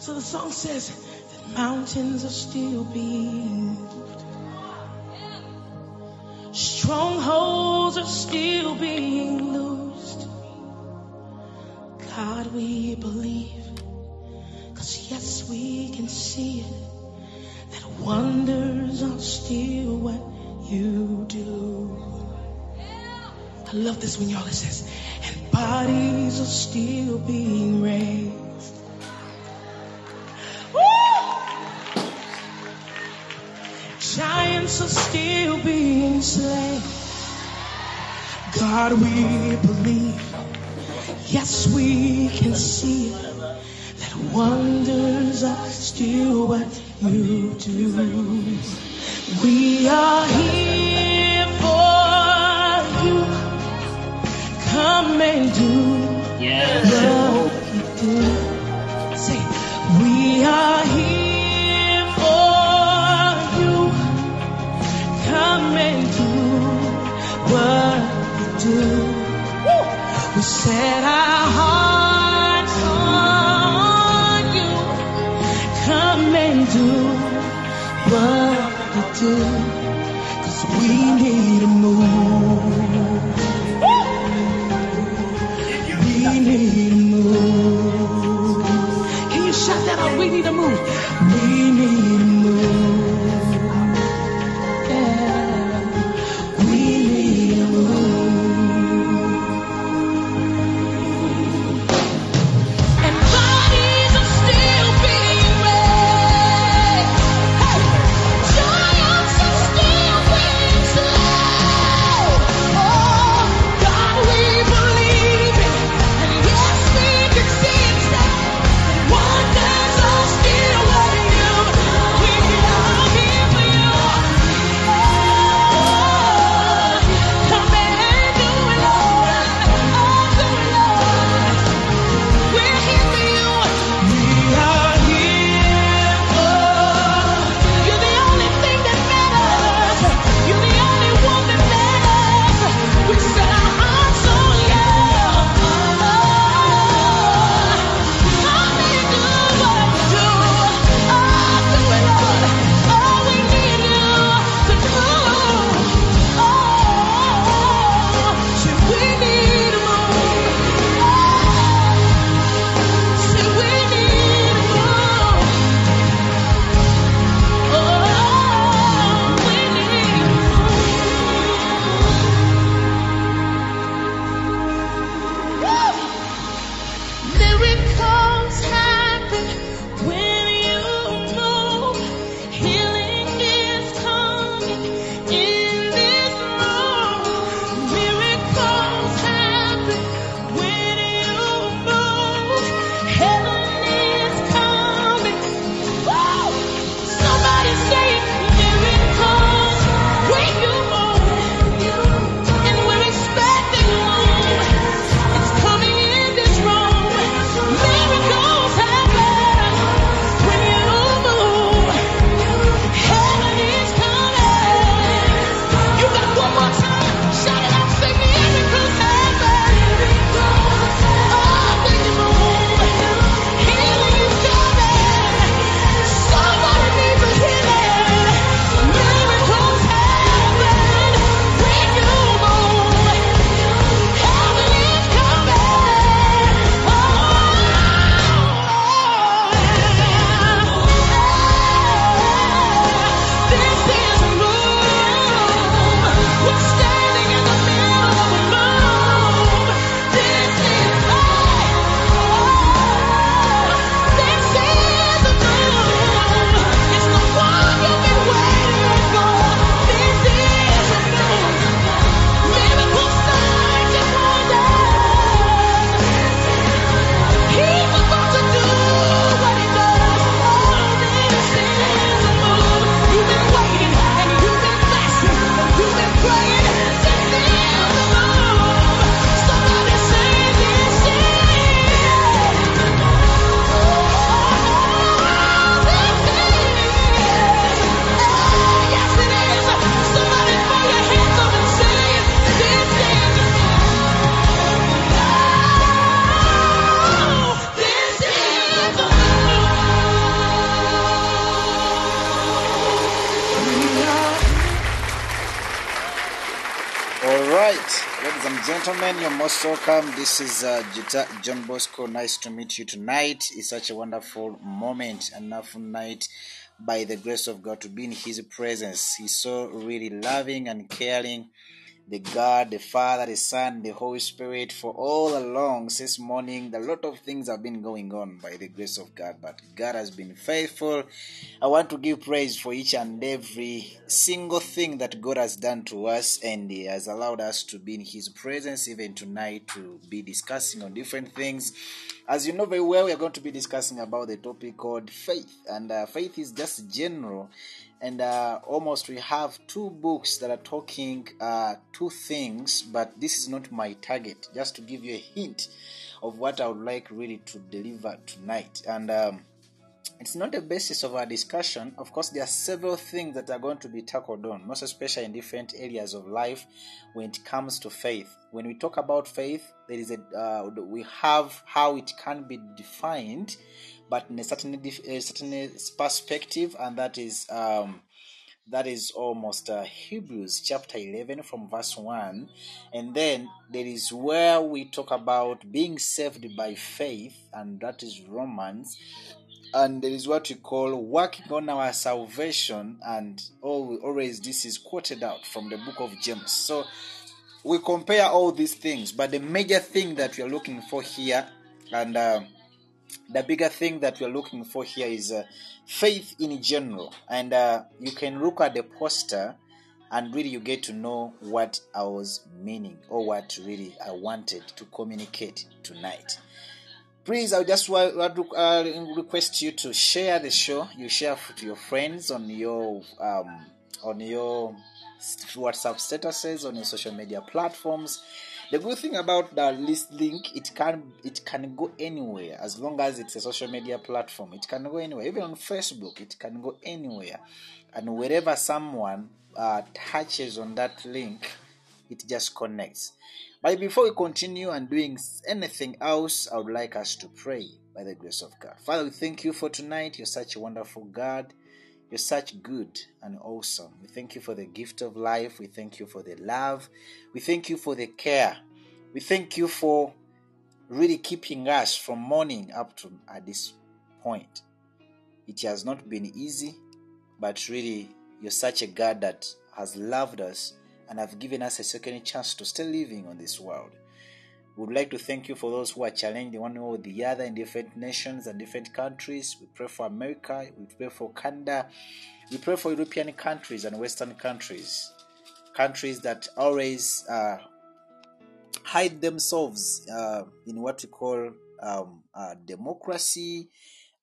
So the song says that mountains are still being moved. Strongholds are still being loosed. God, we believe. Cause yes, we can see it. That wonders are still what you do. I love this when y'all says, and bodies are still being raised. Are still being slain. God, we believe. Yes, we can see. That wonders are still what you do. We are here for you. Come and do Yes. what you do. Welcome. This is uh, Jita John Bosco. Nice to meet you tonight. It's such a wonderful moment, wonderful night by the grace of God to be in His presence. He's so really loving and caring. The God, the Father, the Son, the Holy Spirit, for all along since morning, a lot of things have been going on by the grace of God, but God has been faithful. I want to give praise for each and every single thing that God has done to us, and He has allowed us to be in His presence even tonight to be discussing on different things. As you know very well, we are going to be discussing about the topic called faith, and uh, faith is just general and uh, almost we have two books that are talking uh, two things but this is not my target. Just to give you a hint of what i would like really to deliver tonight. And um, it's not the basis of our discussion. Of course there are several things that are going to be tackled on most especially in different areas of life when it comes to faith. When we talk about faith there is a uh, we have how it can be defined but in a certain a certain perspective, and that is um, that is almost uh, Hebrews chapter eleven from verse one, and then there is where we talk about being saved by faith, and that is Romans. And there is what we call working on our salvation, and always this is quoted out from the book of James. So we compare all these things, but the major thing that we are looking for here, and uh, the bigger thing that we're looking for here is uh, faith in general. And uh, you can look at the poster and really you get to know what i was meaning or what really i wanted to communicate tonight. Please i just uh, request you to share the show. You share your friends on your um, on your whatsapp statuses on your social media platforms the good thing about the list link, it can it can go anywhere as long as it's a social media platform. It can go anywhere, even on Facebook. It can go anywhere, and wherever someone uh, touches on that link, it just connects. But before we continue and doing anything else, I would like us to pray by the grace of God. Father, we thank you for tonight. You're such a wonderful God. You're such good and awesome. We thank you for the gift of life. We thank you for the love. We thank you for the care. We thank you for really keeping us from morning up to at this point. It has not been easy, but really, you're such a God that has loved us and have given us a second chance to still living on this world. We would like to thank you for those who are challenged. One or the other in different nations and different countries. We pray for America, we pray for Canada, we pray for European countries and Western countries, countries that always uh, hide themselves uh, in what we call um, uh, democracy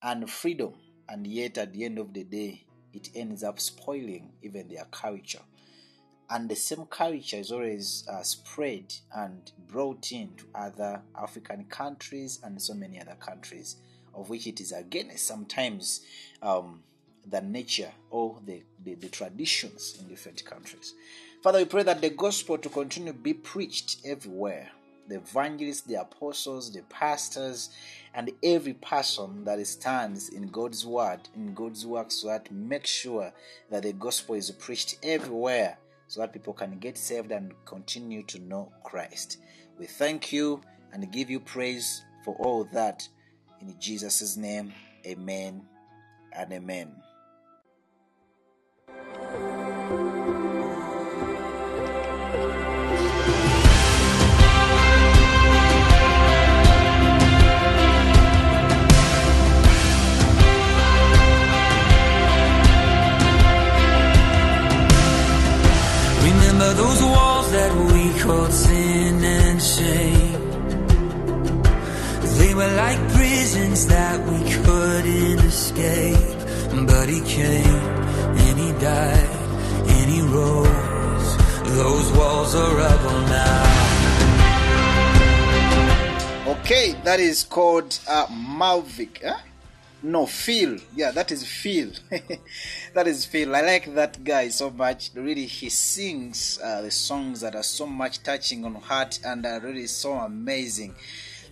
and freedom, and yet at the end of the day, it ends up spoiling even their culture and the same culture is always uh, spread and brought into other African countries and so many other countries, of which it is against sometimes um, the nature or the, the, the, traditions in different countries. Father, we pray that the gospel to continue to be preached everywhere. The evangelists, the apostles, the pastors, and every person that stands in God's word, in God's work, so that make sure that the gospel is preached everywhere so that people can get saved and continue to know Christ. We thank you and give you praise for all that. In Jesus' name, amen and amen. Sin and shame. They were like prisons that we couldn't escape. But he came and he died and he rose. Those walls are rubble now. Okay, that is called uh, Malvik. Huh? No, Phil. Yeah, that is Phil. that is Phil. I like that guy so much. Really, he sings uh, the songs that are so much touching on heart and are really so amazing.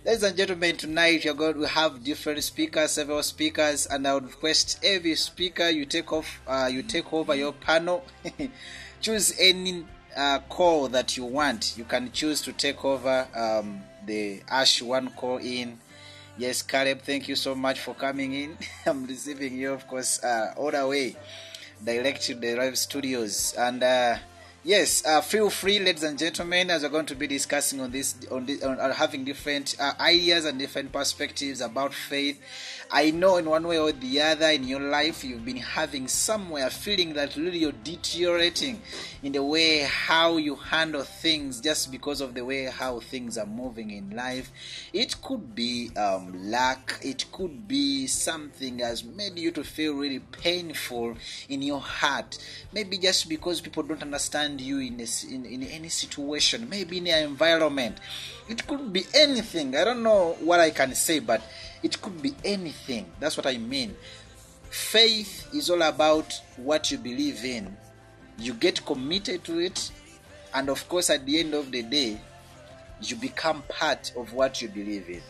Ladies and gentlemen, tonight you're going to have different speakers, several speakers, and I would request every speaker you take off, uh, you take over your panel. Choose any uh, call that you want, you can choose to take over um, the Ash One call in. Yes, Caleb, thank you so much for coming in. I'm receiving you, of course, uh, all the way direct to the live studios. And uh, yes, uh, feel free, ladies and gentlemen, as we're going to be discussing on this, on, this, on uh, having different uh, ideas and different perspectives about faith. I know in one way or the other in your life you've been having somewhere feeling that really you're deteriorating in the way how you handle things just because of the way how things are moving in life. It could be um, lack, it could be something has made you to feel really painful in your heart. Maybe just because people don't understand you in, a, in, in any situation, maybe in your environment. It could be anything. I don't know what I can say, but it could be anything. That's what I mean. Faith is all about what you believe in. You get committed to it, and of course, at the end of the day, you become part of what you believe in.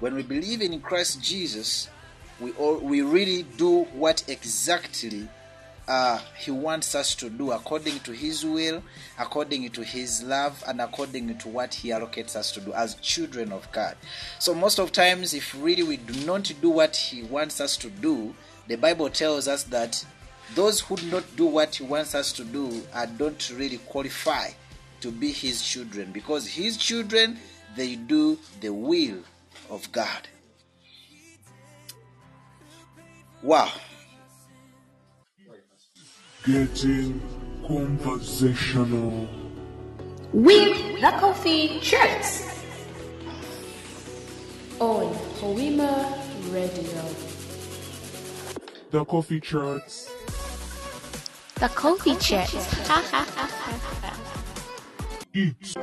When we believe in Christ Jesus, we all we really do what exactly uh, He wants us to do according to His will, according to His love, and according to what He allocates us to do as children of God. So, most of times, if really we do not do what He wants us to do, the Bible tells us that those who do not do what He wants us to do are don't really qualify to be His children because His children they do the will of God. Wow. Getting conversational. with the Coffee Church on Hoima Radio. The coffee charts. The Coffee Church. Eat.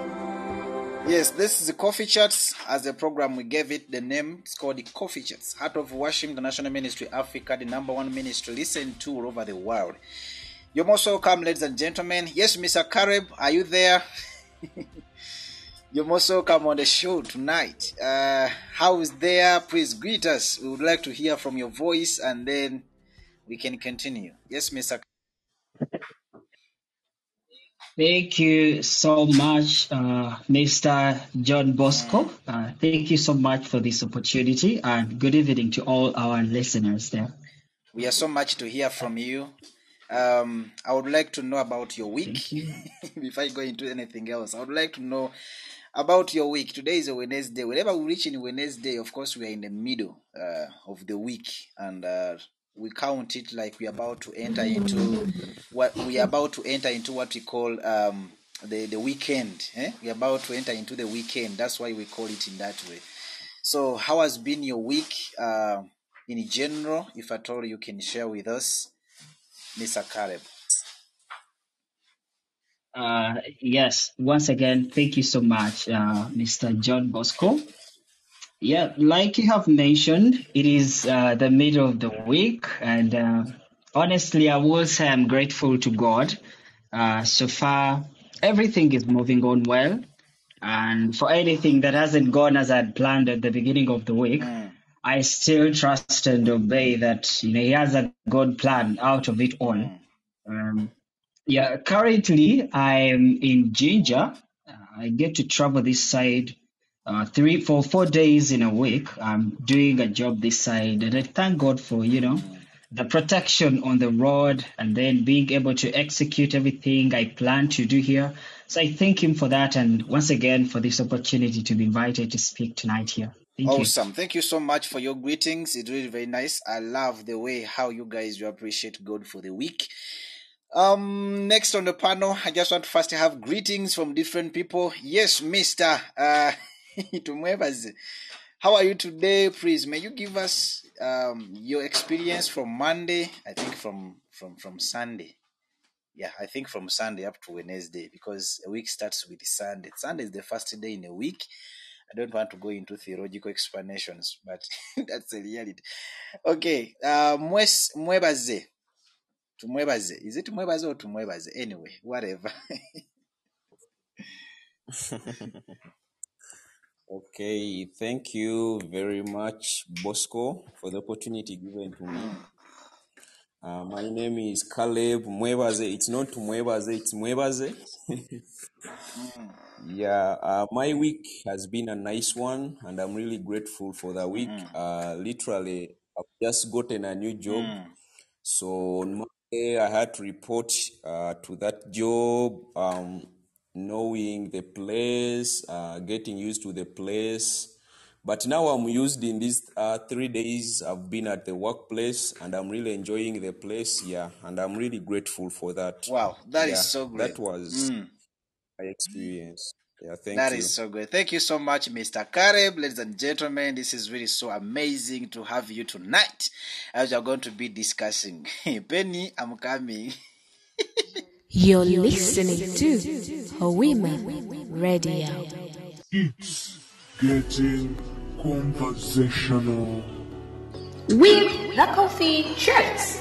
Yes, this is the Coffee Chats. As a program, we gave it the name. It's called the Coffee Chats. Heart of Worship the National Ministry Africa, the number one ministry listened to all over the world. You're most welcome, ladies and gentlemen. Yes, Mr. Caleb, are you there? You're most welcome on the show tonight. Uh, how is there? Please greet us. We would like to hear from your voice and then we can continue. Yes, Mr. Thank you so much, uh, Mr. John Bosco. Uh, thank you so much for this opportunity and good evening to all our listeners there. We are so much to hear from you. Um, I would like to know about your week you. before I go into anything else. I would like to know about your week. Today is a Wednesday. Whenever we reach in Wednesday, of course, we are in the middle uh, of the week, and uh, we count it like we are about to enter into what we are about to enter into what we call um, the the weekend. Eh? We are about to enter into the weekend. That's why we call it in that way. So, how has been your week uh, in general? If at all you can share with us, Mr. Caleb. Uh, yes, once again, thank you so much, uh, Mr. John Bosco. Yeah, like you have mentioned, it is uh, the middle of the week, and uh, honestly, I will say I'm grateful to God. Uh, so far, everything is moving on well, and for anything that hasn't gone as I'd planned at the beginning of the week, I still trust and obey that you know He has a good plan out of it all. Um, yeah, currently I'm in Jinja. Uh, I get to travel this side uh, three, for four days in a week. I'm doing a job this side, and I thank God for you know the protection on the road, and then being able to execute everything I plan to do here. So I thank Him for that, and once again for this opportunity to be invited to speak tonight here. Thank you. Awesome. Thank you so much for your greetings. It's really very nice. I love the way how you guys you appreciate God for the week. Um, next on the panel, I just want to first have greetings from different people. Yes, Mister. Uh, how are you today? Please, may you give us um your experience from Monday? I think from from from Sunday. Yeah, I think from Sunday up to Wednesday because a week starts with Sunday. Sunday is the first day in a week. I don't want to go into theological explanations, but that's the reality. Okay, uh, mwes, mwebaze. Tumwebaze. Is it mwebaze or tumwebaze? Anyway, whatever. Okay, thank you very much, Bosco, for the opportunity given to me. Uh, my name is Caleb Mwebaze. It's not Mwebaze, it's Mwebaze. yeah, uh, my week has been a nice one, and I'm really grateful for the week. Uh, literally, I've just gotten a new job. So on Monday, I had to report uh, to that job, um, knowing the place, uh, getting used to the place. But now I'm used in these uh, three days. I've been at the workplace and I'm really enjoying the place. Yeah, and I'm really grateful for that. Wow, that is yeah, so great. That was my experience. Yeah, thank That you. is so great. Thank you so much, Mr. Caleb. Ladies and gentlemen, this is really so amazing to have you tonight as we are going to be discussing. Penny, I'm coming. You're listening to Hoima Radio. It's getting conversational. With the Coffee Chats.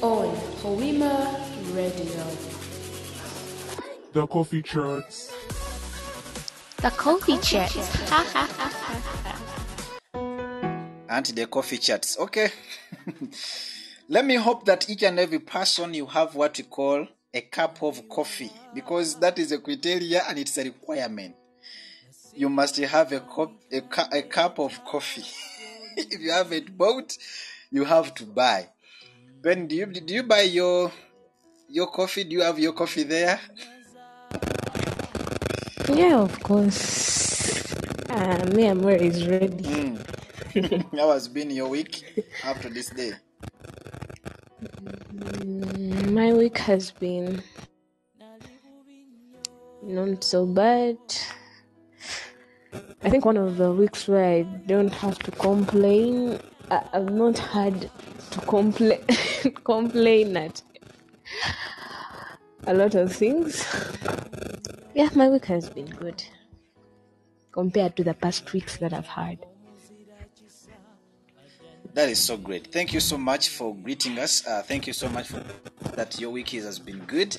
On Hoima Radio. The coffee charts. The coffee chat. and the coffee chats. Okay. Let me hope that each and every person you have what we call a cup of coffee because that is a criteria and it's a requirement. You must have a cup, a, cu- a cup of coffee. if you haven't bought, you have to buy. Ben, do you do you buy your your coffee? Do you have your coffee there? Yeah, of course. Uh, me, I'm always ready. How has been your week up to this day? Mm, My week has been not so bad. I think one of the weeks where I don't have to complain. I, I've not had to complain complain at a lot of things. Yeah, my week has been good compared to the past weeks that I've had. That is so great. Thank you so much for greeting us. Uh, thank you so much for that your week has been good.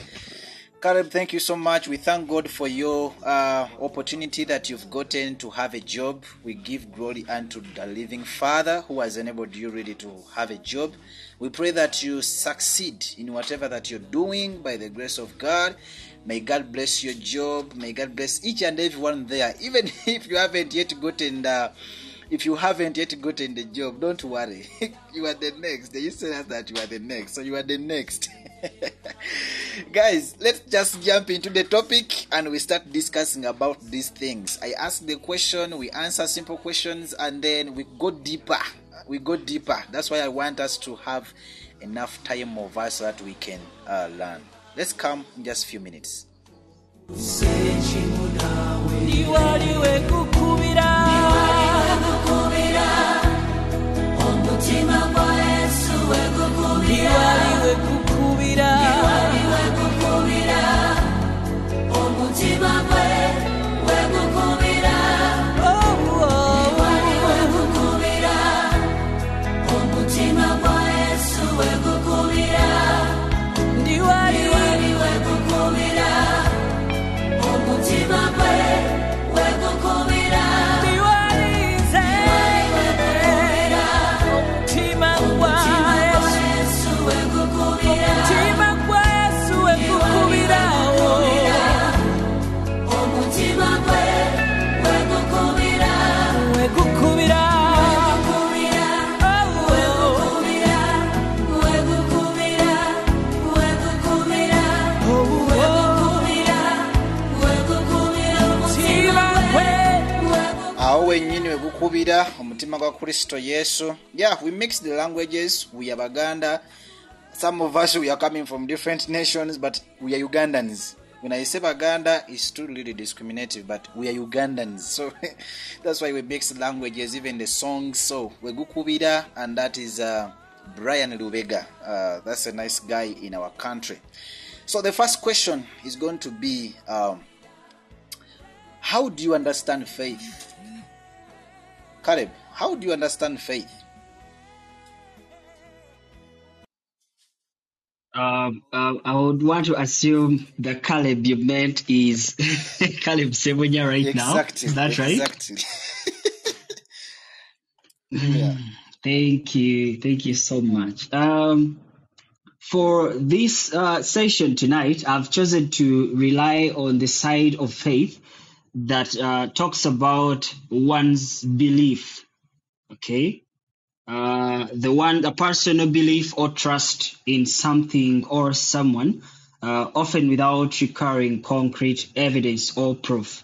Caleb, thank you so much. We thank God for your uh, opportunity that you've gotten to have a job. We give glory unto the living Father who has enabled you really to have a job. We pray that you succeed in whatever that you're doing by the grace of God. May God bless your job. May God bless each and everyone there. Even if you haven't yet gotten the if you haven't yet gotten the job, don't worry. you are the next. They used to say that you are the next, so you are the next. Guys, let's just jump into the topic and we start discussing about these things. I ask the question, we answer simple questions, and then we go deeper. We go deeper. That's why I want us to have enough time of us so that we can uh, learn. Let's come in just a few minutes. Awo kristo yesu. Yeah we mix the languages. We are baganda. Some of us we are coming from different nations but we are ugandans. When i say baganda it's too really discriminative but we are ugandans. So that's why we mix languages even the songs. So we gukubira and that is uh, brian lubega. Uh, that's a nice guy in our country. So the first question is going to be um, how do you understand faith Caleb, how do you understand faith? Um, uh, I would want to assume the Caleb you meant is Caleb Semunya right now. exactly. Is that right? Exactly. yeah. Thank you. Thank you so much. Um, for this uh, session tonight, I've chosen to rely on the side of faith that uh, talks about one's belief. Okay. Uh, the one, a personal belief or trust in something or someone, uh, often without recurring concrete evidence or proof.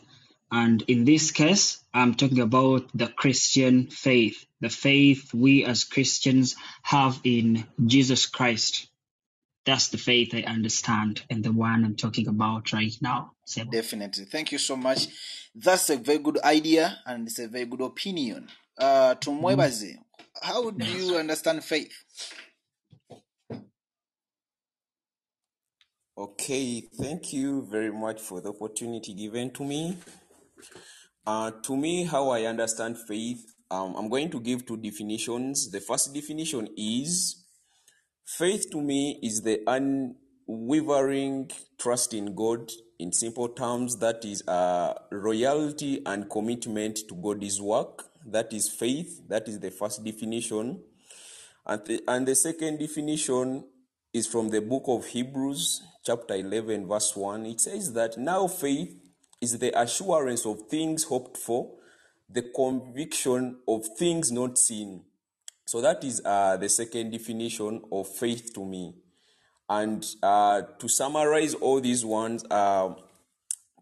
And in this case, I'm talking about the Christian faith, the faith we as Christians have in Jesus Christ. That's the faith I understand and the one I'm talking about right now. Sebo. Definitely. Thank you so much. That's a very good idea and it's a very good opinion. Uh, Tumwebaze, how do you understand faith? Okay, thank you very much for the opportunity given to me. Uh, to me, how I understand faith, um, I'm going to give two definitions. The first definition is faith to me is the unwavering trust in God. In simple terms, that is a loyalty and commitment to God's work. That is faith. That is the first definition. And the, and the second definition is from the book of Hebrews, chapter 11, verse 1. It says that now faith is the assurance of things hoped for, the conviction of things not seen. So that is uh, the second definition of faith to me. And uh, to summarize all these ones, uh,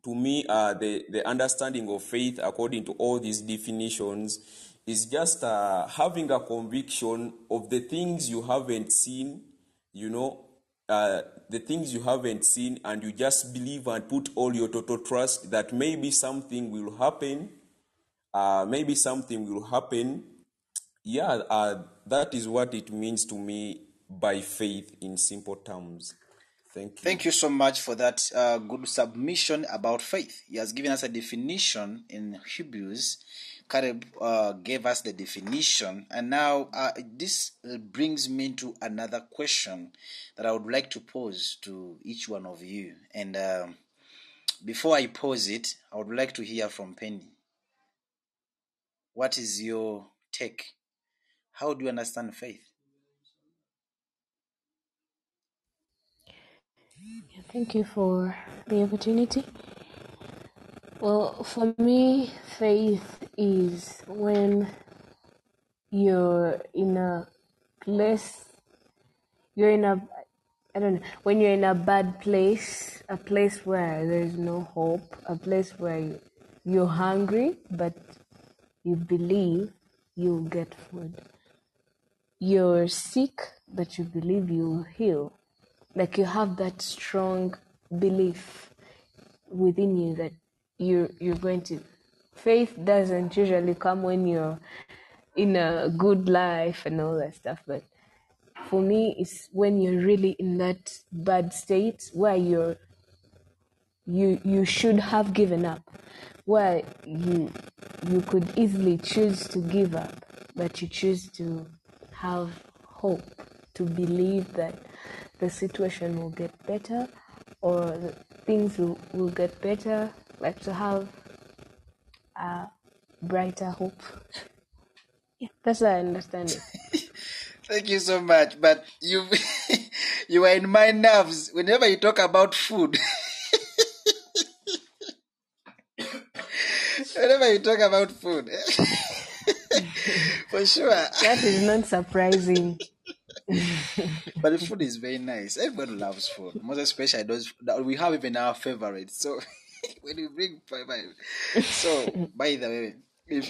to me, uh, the, the understanding of faith, according to all these definitions, is just uh, having a conviction of the things you haven't seen, you know, uh, the things you haven't seen, and you just believe and put all your total trust that maybe something will happen, maybe something will happen. Yeah, uh, that is what it means to me by faith in simple terms. Thank you. Thank you so much for that uh, good submission about faith. He has given us a definition in Hebrews. Caleb uh, gave us the definition, and now uh, this uh, brings me to another question that I would like to pose to each one of you. And um, before I pose it, I would like to hear from Penny. What is your take? How do you understand faith? Thank you for the opportunity. Well, for me, faith is when you're in a place, you're in a, I don't know, when you're in a bad place, a place where there's no hope, a place where you're hungry, but you believe you'll get food. You're sick, but you believe you'll heal. Like you have that strong belief within you that you're you're going to faith doesn't usually come when you're in a good life and all that stuff but for me it's when you're really in that bad state where you're you you should have given up where you you could easily choose to give up but you choose to have hope to believe that the situation will get better or things will, will get better like to have a brighter hope yeah that's how i understand it Thank you so much. But you you are in my nerves whenever you talk about food. whenever you talk about food. For sure. that is not surprising But the food is very nice. Everybody loves food. Most especially those that we have even our favorites. So when you bring favorite. So by the way, if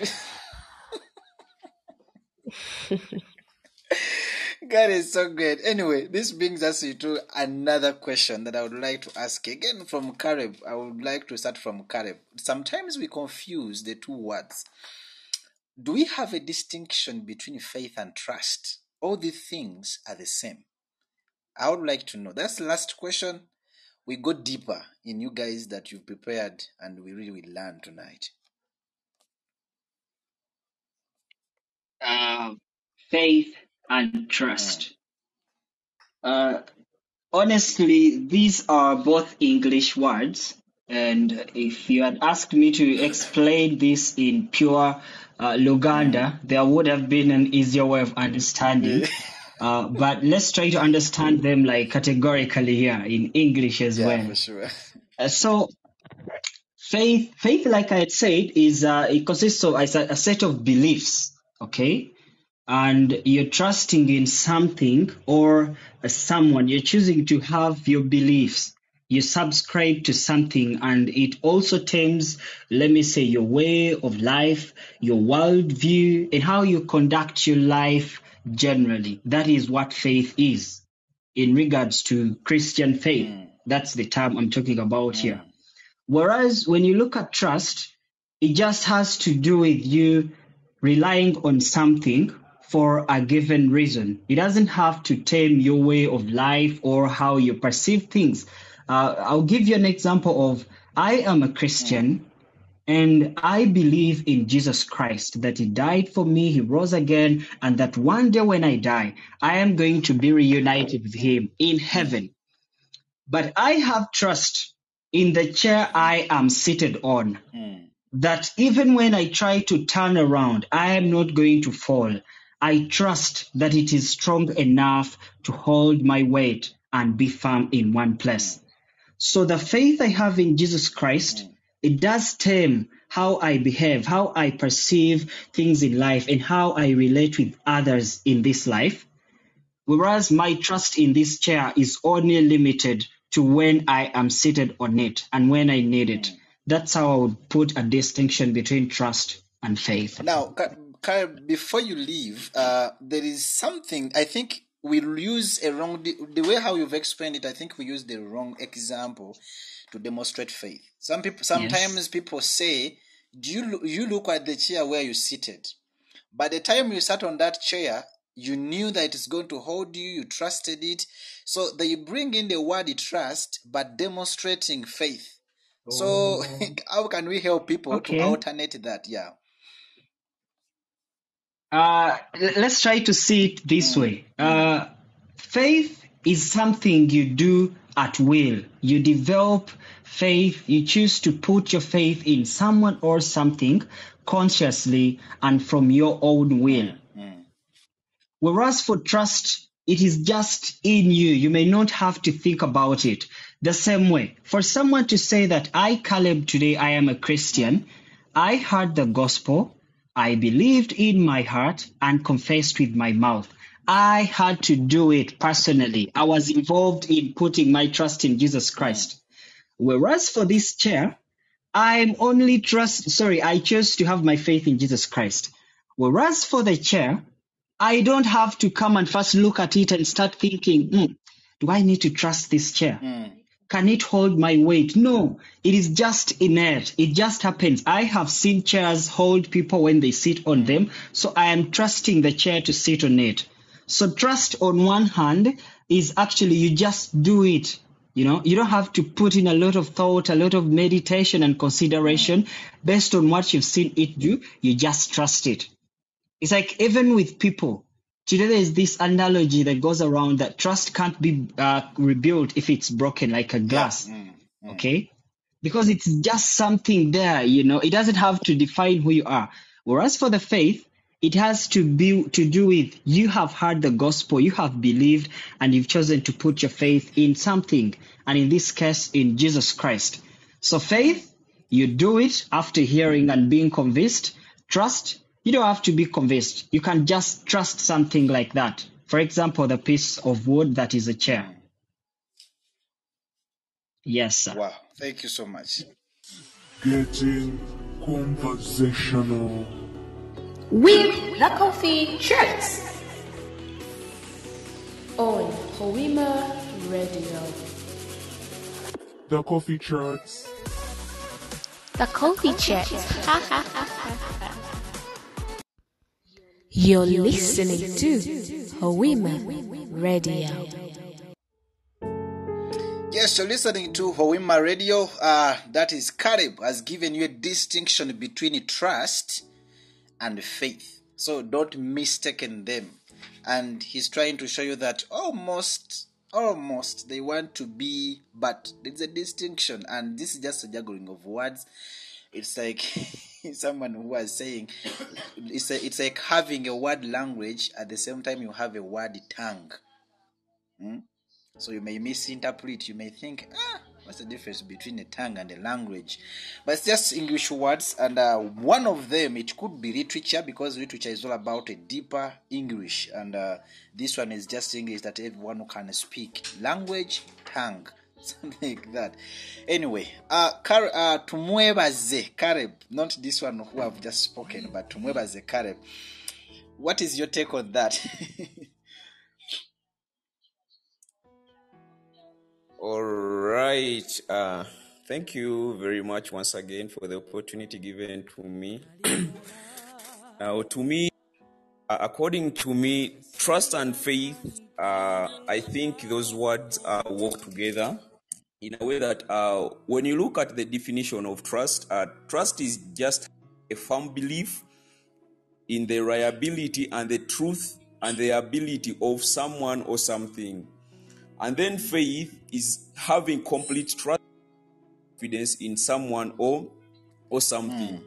God is so great. Anyway, this brings us to another question that I would like to ask again from Caleb. I would like to start from Caleb. Sometimes we confuse the two words. Do we have a distinction between faith and trust? All these things are the same. I would like to know. That's the last question. We go deeper in you guys that you've prepared and we really will learn tonight. Uh, faith and trust. Uh, honestly, these are both English words, And if you had asked me to explain this in pure uh, Luganda, there would have been an easier way of understanding. Uh, but let's try to understand them like categorically here in English as Yeah, well. for sure. Uh, so faith, faith, like I had said, is uh, it consists of a, a set of beliefs. Okay, and you're trusting in something or someone. You're choosing to have your beliefs. You subscribe to something, and it also tames, let me say, your way of life, your worldview, and how you conduct your life generally. That is what faith is in regards to Christian faith. Mm. That's the term I'm talking about here. Mm. Whereas when you look at trust, it just has to do with you relying on something for a given reason. It doesn't have to tame your way of life or how you perceive things. Uh, I'll give you an example of I am a Christian and I believe in Jesus Christ, that He died for me, He rose again, and that one day when I die, I am going to be reunited with Him in heaven. But I have trust in the chair I am seated on that even when I try to turn around, I am not going to fall. I trust that it is strong enough to hold my weight and be firm in one place. So the faith I have in Jesus Christ, it does tame how I behave, how I perceive things in life, and how I relate with others in this life. Whereas my trust in this chair is only limited to when I am seated on it and when I need it. That's how I would put a distinction between trust and faith. Now, Ka- Kyle, before you leave, uh, there is something I think we'll use a wrong the, the way how you've explained it. I think we use the wrong example to demonstrate faith. Some people sometimes people say, "Do you you look at the chair where you seated?" By the time you sat on that chair, you knew that it's going to hold you. You trusted it. So they bring in the word trust, but demonstrating faith. So oh. how can we help people Okay. to alternate that? Yeah. Uh, let's try to see it this way. Uh, faith is something you do at will. You develop faith, you choose to put your faith in someone or something consciously and from your own will. Whereas for trust, it is just in you. You may not have to think about it. The same way, for someone to say that I, Caleb, today I am a Christian, I heard the gospel, I believed in my heart and confessed with my mouth. I had to do it personally. I was involved in putting my trust in Jesus Christ. Whereas for this chair, I'm only trust, sorry, I chose to have my faith in Jesus Christ. Whereas for the chair, I don't have to come and first look at it and start thinking, "Hmm, do I need to trust this chair? Can it hold my weight? No, it is just inert. It just happens. I have seen chairs hold people when they sit on them, so I am trusting the chair to sit on it. So trust on one hand is actually you just do it. You know, you don't have to put in a lot of thought, a lot of meditation and consideration based on what you've seen it do. You just trust it. It's like even with people. Today there's this analogy that goes around that trust can't be uh, rebuilt if it's broken like a glass. Okay? Because it's just something there, you know. It doesn't have to define who you are. Whereas for the faith, it has to be to do with you have heard the gospel, you have believed, and you've chosen to put your faith in something, and in this case, in Jesus Christ. So faith, you do it after hearing and being convinced. Trust, you don't have to be convinced. You can just trust something like that. For example, the piece of wood that is a chair. Yes, sir. Wow. Thank you so much. Getting conversational. With the Coffee Chats. On Hoima Radio. The coffee charts. The Coffee Chat. You're listening to Hoima Radio. Yes, you're listening to Hoima Radio. Uh, that is Caleb has given you a distinction between trust and faith. So don't mistaken them. And he's trying to show you that almost almost they want to be, but there's a distinction, and this is just a juggling of words. It's like someone who was saying it's a, it's like having a word language at the same time you have a word tongue. Hmm? So you may misinterpret. You may think, ah, what's the difference between a tongue and a language? But it's just English words, and uh, one of them it could be literature because literature is all about a deeper English, and uh, this one is just English that everyone can speak. Language, tongue. Something like that. Anyway, uh, Car- uh, tumwebaze not this one who have just spoken, but tumwebaze Caleb. What is your take on that? All right. Uh, thank you very much once again for the opportunity given to me. now, to me, uh, according to me, trust and faith, uh, I think those words uh, work together in a way that uh, when you look at the definition of trust, uh, trust is just a firm belief in the reliability and the truth and the ability of someone or something. And then faith is having complete trust, confidence in someone or or something.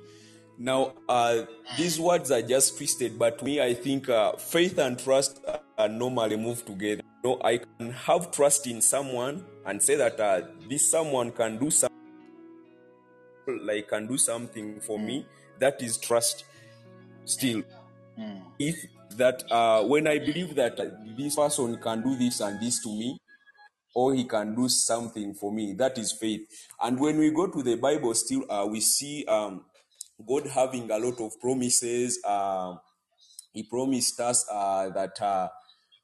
Now, uh, these words are just twisted, but to me, I think uh, faith and trust are normally move together. You know, I can have trust in someone and say that uh, this someone can do something, like can do something for me. That is trust. Still, if that uh, when I believe that this person can do this and this to me, or he can do something for me, that is faith. And when we go to the Bible, still uh, we see um, God having a lot of promises. Um, he promised us uh, that uh,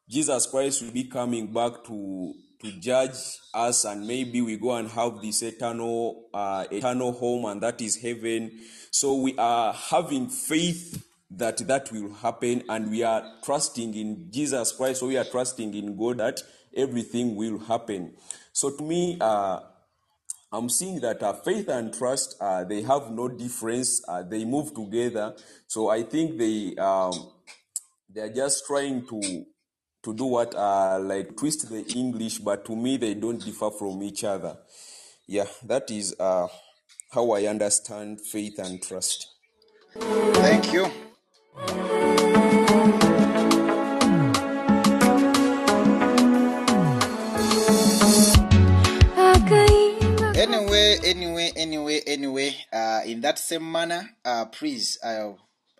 Jesus Christ will be coming back to to judge us, and maybe we go and have this eternal uh, eternal home, and that is heaven. So we are having faith that that will happen, and we are trusting in Jesus Christ. So we are trusting in God that everything will happen. So to me, uh, I'm seeing that uh, faith and trust uh, they have no difference. Uh, they move together. So I think they um, they are just trying to to do what uh, like twist the English, but to me they don't differ from each other. Yeah, that is uh, how I understand faith and trust. Thank you. Anyway, anyway, anyway, anyway, uh, in that same manner, uh, please, I,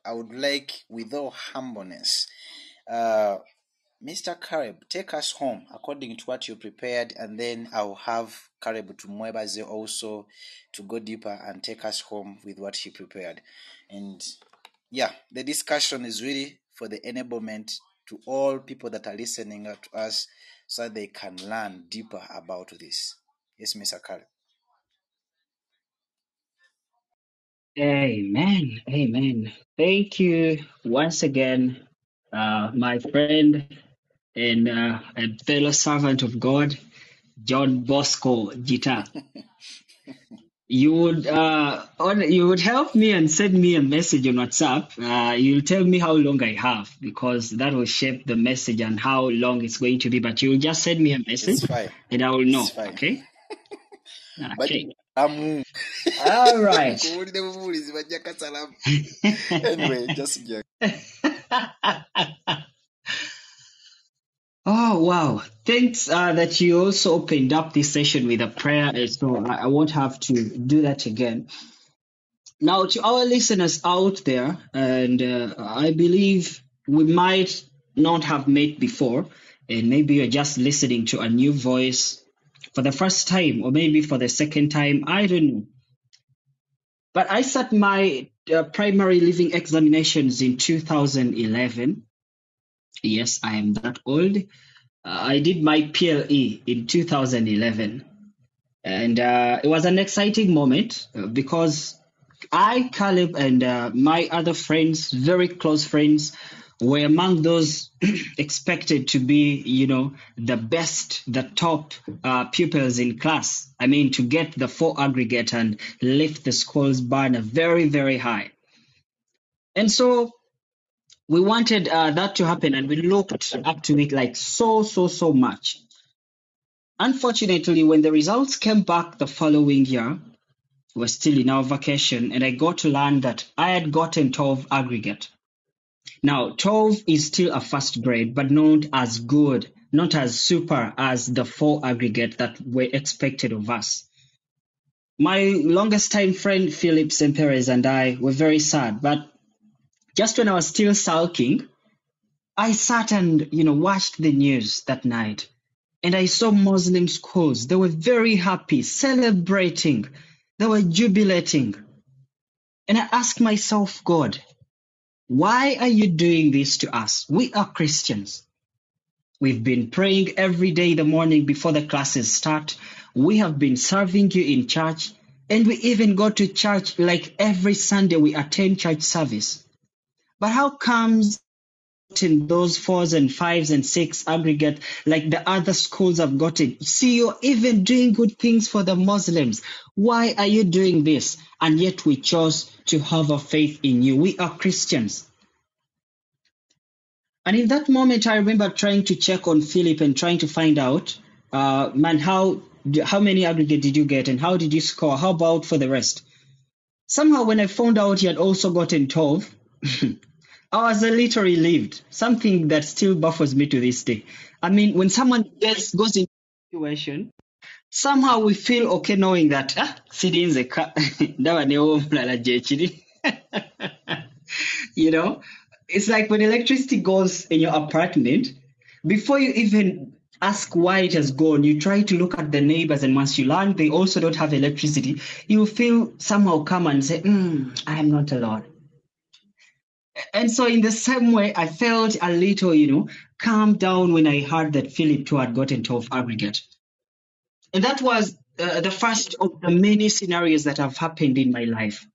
I would like, with all humbleness, uh, Mr. Caleb, take us home according to what you prepared, and then I'll have Caleb to Mwebaze also to go deeper and take us home with what he prepared. And yeah, the discussion is really for the enablement to all people that are listening to us so that they can learn deeper about this. Yes, Mr. Caleb. Amen. Amen. Thank you once again, uh, my friend and uh, a fellow servant of God, John Bosco Gita. You would uh, on, you would help me and send me a message on WhatsApp. Uh, you'll tell me how long I have because that will shape the message and how long it's going to be. But you'll just send me a message and I will know. Okay. Okay. I'm All right. kuwulira bubuulizi bajja kasalamu. Anyway, just joke. Oh, wow. Thanks uh, that you also opened up this session with a prayer. So I, I won't have to do that again. Now, to our listeners out there, and uh, I believe we might not have met before, and maybe you're just listening to a new voice for the first time, or maybe for the second time. I don't know. But I sat my uh, primary leaving examinations in 2011. Yes, I am that old. Uh, I did my PLE in 2011. And uh, it was an exciting moment uh, because I, Caleb, and uh, my other friends, very close friends, were among those expected to be, you know, the best, the top uh, pupils in class. I mean, to get the four aggregate and lift the school's banner very, very high. And so we wanted uh, that to happen and we looked up to it like so, so, so much. Unfortunately, when the results came back the following year, we were still in our vacation, and I got to learn that I had gotten 12 aggregate. Now, 12 is still a first grade, but not as good, not as super as the four aggregate that were expected of us. My longest time friend Philip Semperez and I were very sad, but just when I was still sulking, I sat and you know watched the news that night, and I saw Muslim schools. They were very happy, celebrating, they were jubilating, and I asked myself, God, why are you doing this to us? We are Christians. We've been praying every day in the morning before the classes start. We have been serving you in church, and we even go to church like every Sunday we attend church service. But how comes in those fours and fives and six aggregate like the other schools have gotten? See, you're even doing good things for the Muslims. Why are you doing this? And yet we chose to have a faith in you. We are Christians. And in that moment, I remember trying to check on Philip and trying to find out, uh, man, how how many aggregate did you get and how did you score? How about for the rest? Somehow, when I found out he had also gotten 12, I was a little relieved. Something that still baffles me to this day. I mean, when someone gets goes into a situation, somehow we feel okay knowing that ah, newo omulala gye kiri. you know, it's like when electricity goes in your apartment, before you even ask why it has gone, you try to look at the neighbors, and once you learn they also don't have electricity, you feel somehow come and say, mm, I am not alone. And so, in the same way, I felt a little, you know, calm down when I heard that Philip too had gotten 12 aggregate. And that was uh, the first of the many scenarios that have happened in my life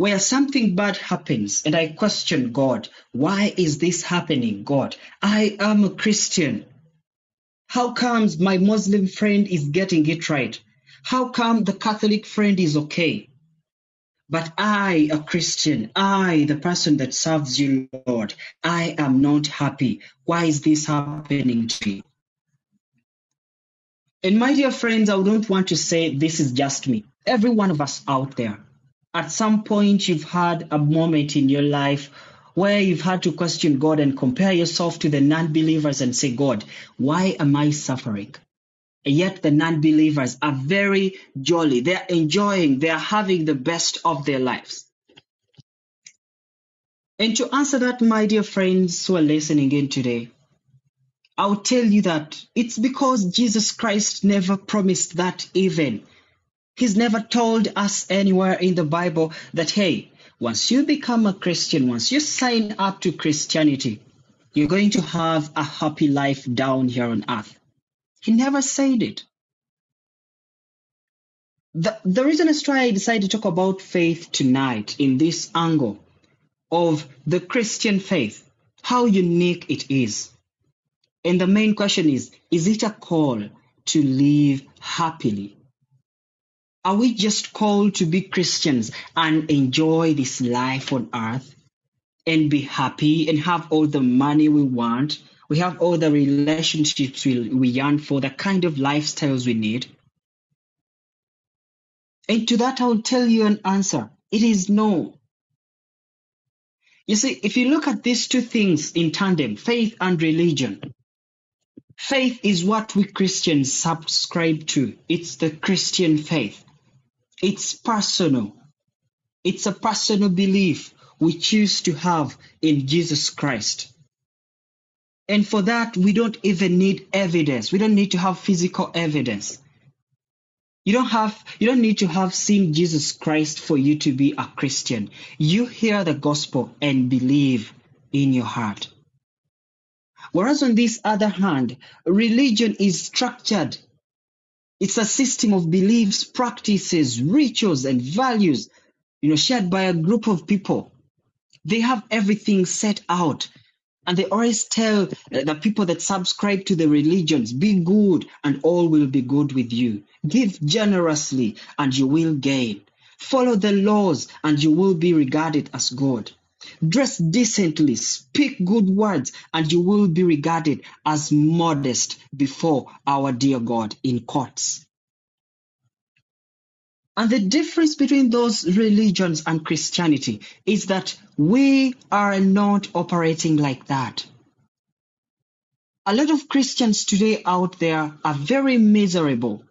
where something bad happens and I question God, why is this happening, God? I am a Christian. How comes my Muslim friend is getting it right? How come the Catholic friend is okay? But I, a Christian, I, the person that serves you, Lord, I am not happy. Why is this happening to me? And my dear friends, I don't want to say this is just me. Every one of us out there, at some point you've had a moment in your life where you've had to question God and compare yourself to the non believers and say, God, why am I suffering? Yet the non believers are very jolly. They're enjoying, they're having the best of their lives. And to answer that, my dear friends who are listening in today, I'll tell you that it's because Jesus Christ never promised that even. He's never told us anywhere in the Bible that, hey, once you become a Christian, once you sign up to Christianity, you're going to have a happy life down here on earth. He never said it. The, the reason as why I decided to talk about faith tonight in this angle of the Christian faith, how unique it is. And the main question is, is it a call to live happily? Are we just called to be Christians and enjoy this life on earth and be happy and have all the money we want? We have all the relationships we, we yearn for, the kind of lifestyles we need. And to that, I'll tell you an answer. It is no. You see, if you look at these two things in tandem, faith and religion, faith is what we Christians subscribe to. It's the Christian faith. It's personal. It's a personal belief we choose to have in Jesus Christ. And for that, we don't even need evidence. We don't need to have physical evidence. You don't have you don't need to have seen Jesus Christ for you to be a Christian. You hear the gospel and believe in your heart. Whereas on this other hand, religion is structured. It's a system of beliefs, practices, rituals, and values, you know, shared by a group of people. They have everything set out. And they always tell uh, the people that subscribe to the religions, be good and all will be good with you. Give generously and you will gain. Follow the laws and you will be regarded as good. Dress decently, speak good words, and you will be regarded as modest before our dear God in courts. And the difference between those religions and Christianity is that we are not operating like that. A lot of Christians today out there are very miserable,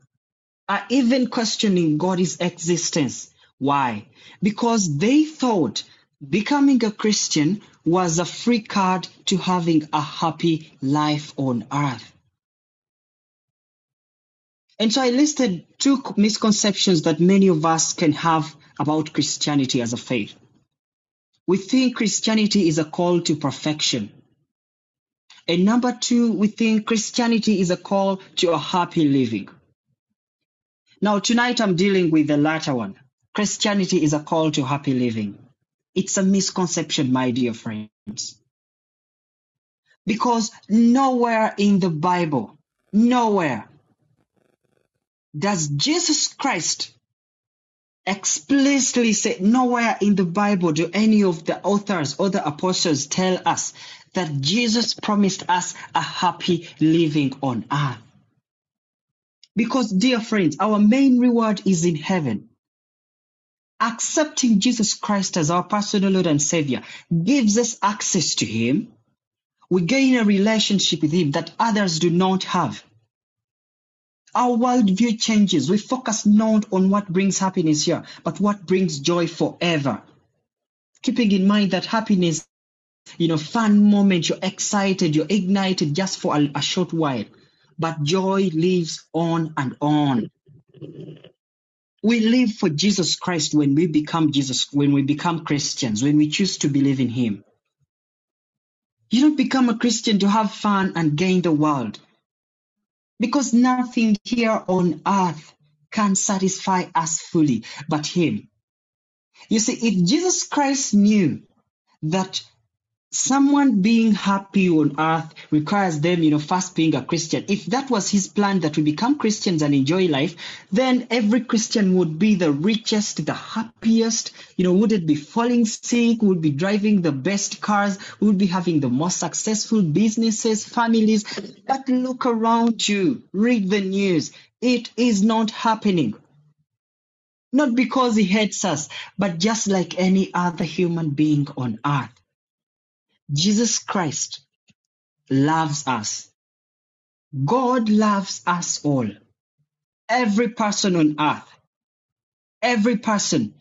are even questioning God's existence. Why? Because they thought becoming a Christian was a free card to having a happy life on earth. And so I listed two misconceptions that many of us can have about Christianity as a faith. We think Christianity is a call to perfection. And number two, we think Christianity is a call to a happy living. Now, tonight I'm dealing with the latter one. Christianity is a call to happy living. It's a misconception, my dear friends. Because nowhere in the Bible, nowhere does Jesus Christ explicitly say, nowhere in the Bible do any of the authors or the apostles tell us that Jesus promised us a happy living on earth. Because, dear friends, our main reward is in heaven. Accepting Jesus Christ as our personal Lord and Savior gives us access to Him. We gain a relationship with Him that others do not have. Our worldview changes. We focus not on what brings happiness here, but what brings joy forever. Keeping in mind that happiness, you know, fun moment, you're excited, you're ignited just for a, a short while, but joy lives on and on. We live for Jesus Christ when we become Jesus, when we become Christians, when we choose to believe in Him. You don't become a Christian to have fun and gain the world because nothing here on earth can satisfy us fully but Him. You see, if Jesus Christ knew that someone being happy on earth requires them, you know, first being a Christian. If that was his plan that we become Christians and enjoy life, then every Christian would be the richest, the happiest, you know, wouldn't be falling sick, would be driving the best cars, would be having the most successful businesses, families. But look around you, read the news. It is not happening. Not because he hates us, but just like any other human being on earth. Jesus Christ loves us. God loves us all. Every person on earth. Every person.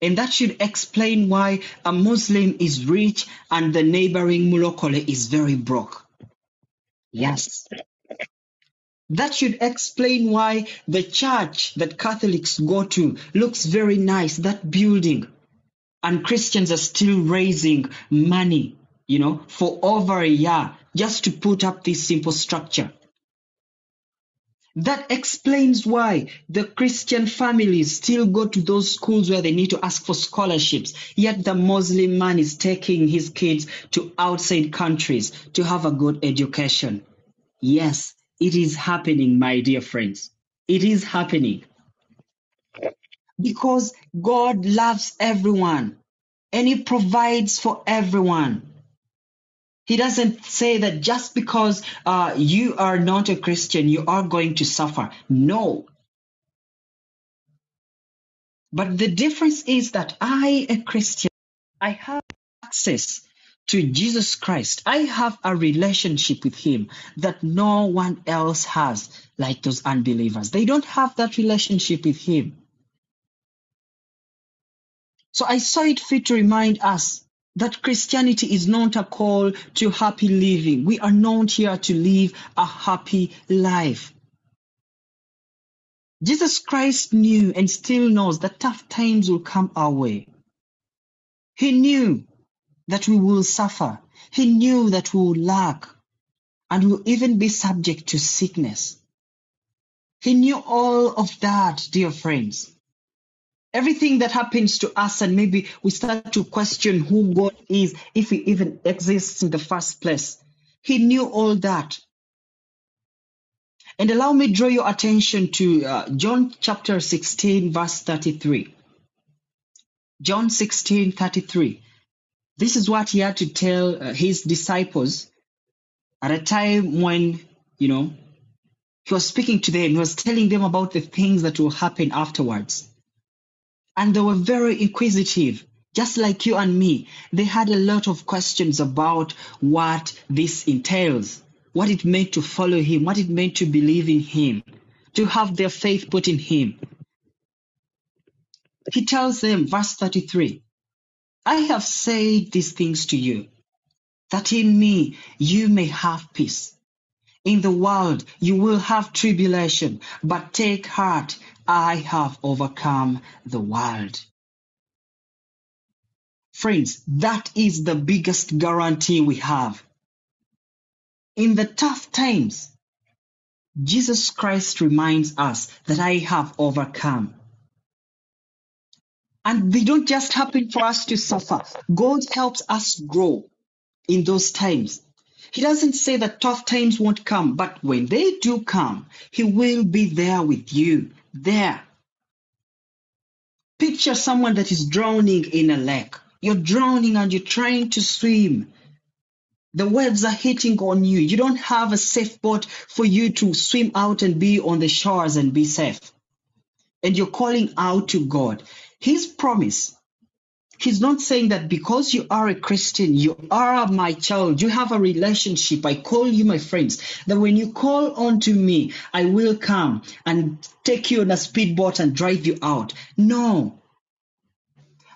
And that should explain why a Muslim is rich and the neighboring Mulokole is very broke. Yes. That should explain why the church that Catholics go to looks very nice, that building, and Christians are still raising money you know, for over a year just to put up this simple structure. That explains why the Christian families still go to those schools where they need to ask for scholarships, yet the Muslim man is taking his kids to outside countries to have a good education. Yes, it is happening, my dear friends. It is happening. Because God loves everyone and He provides for everyone. He doesn't say that just because uh, you are not a Christian, you are going to suffer. No. But the difference is that I, a Christian, I have access to Jesus Christ. I have a relationship with Him that no one else has, like those unbelievers. They don't have that relationship with Him. So I saw it fit to remind us that Christianity is not a call to happy living. We are not here to live a happy life. Jesus Christ knew and still knows that tough times will come our way. He knew that we will suffer. He knew that we will lack and will even be subject to sickness. He knew all of that, dear friends everything that happens to us and maybe we start to question who God is, if he even exists in the first place. He knew all that. And allow me draw your attention to uh, John chapter 16 verse 33. John 16 33. This is what he had to tell uh, his disciples at a time when, you know, he was speaking to them, he was telling them about the things that will happen afterwards. And they were very inquisitive, just like you and me. They had a lot of questions about what this entails, what it meant to follow him, what it meant to believe in him, to have their faith put in him. He tells them, verse 33, I have said these things to you, that in me you may have peace. In the world you will have tribulation, but take heart, I have overcome the world. Friends, that is the biggest guarantee we have. In the tough times, Jesus Christ reminds us that I have overcome. And they don't just happen for us to suffer. God helps us grow in those times. He doesn't say that tough times won't come, but when they do come, He will be there with you. There. Picture someone that is drowning in a lake. You're drowning and you're trying to swim. The waves are hitting on you. You don't have a safe boat for you to swim out and be on the shores and be safe. And you're calling out to God. His promise. He's not saying that because you are a Christian, you are my child, you have a relationship. I call you my friends. That when you call unto me, I will come and take you on a speedboat and drive you out. No.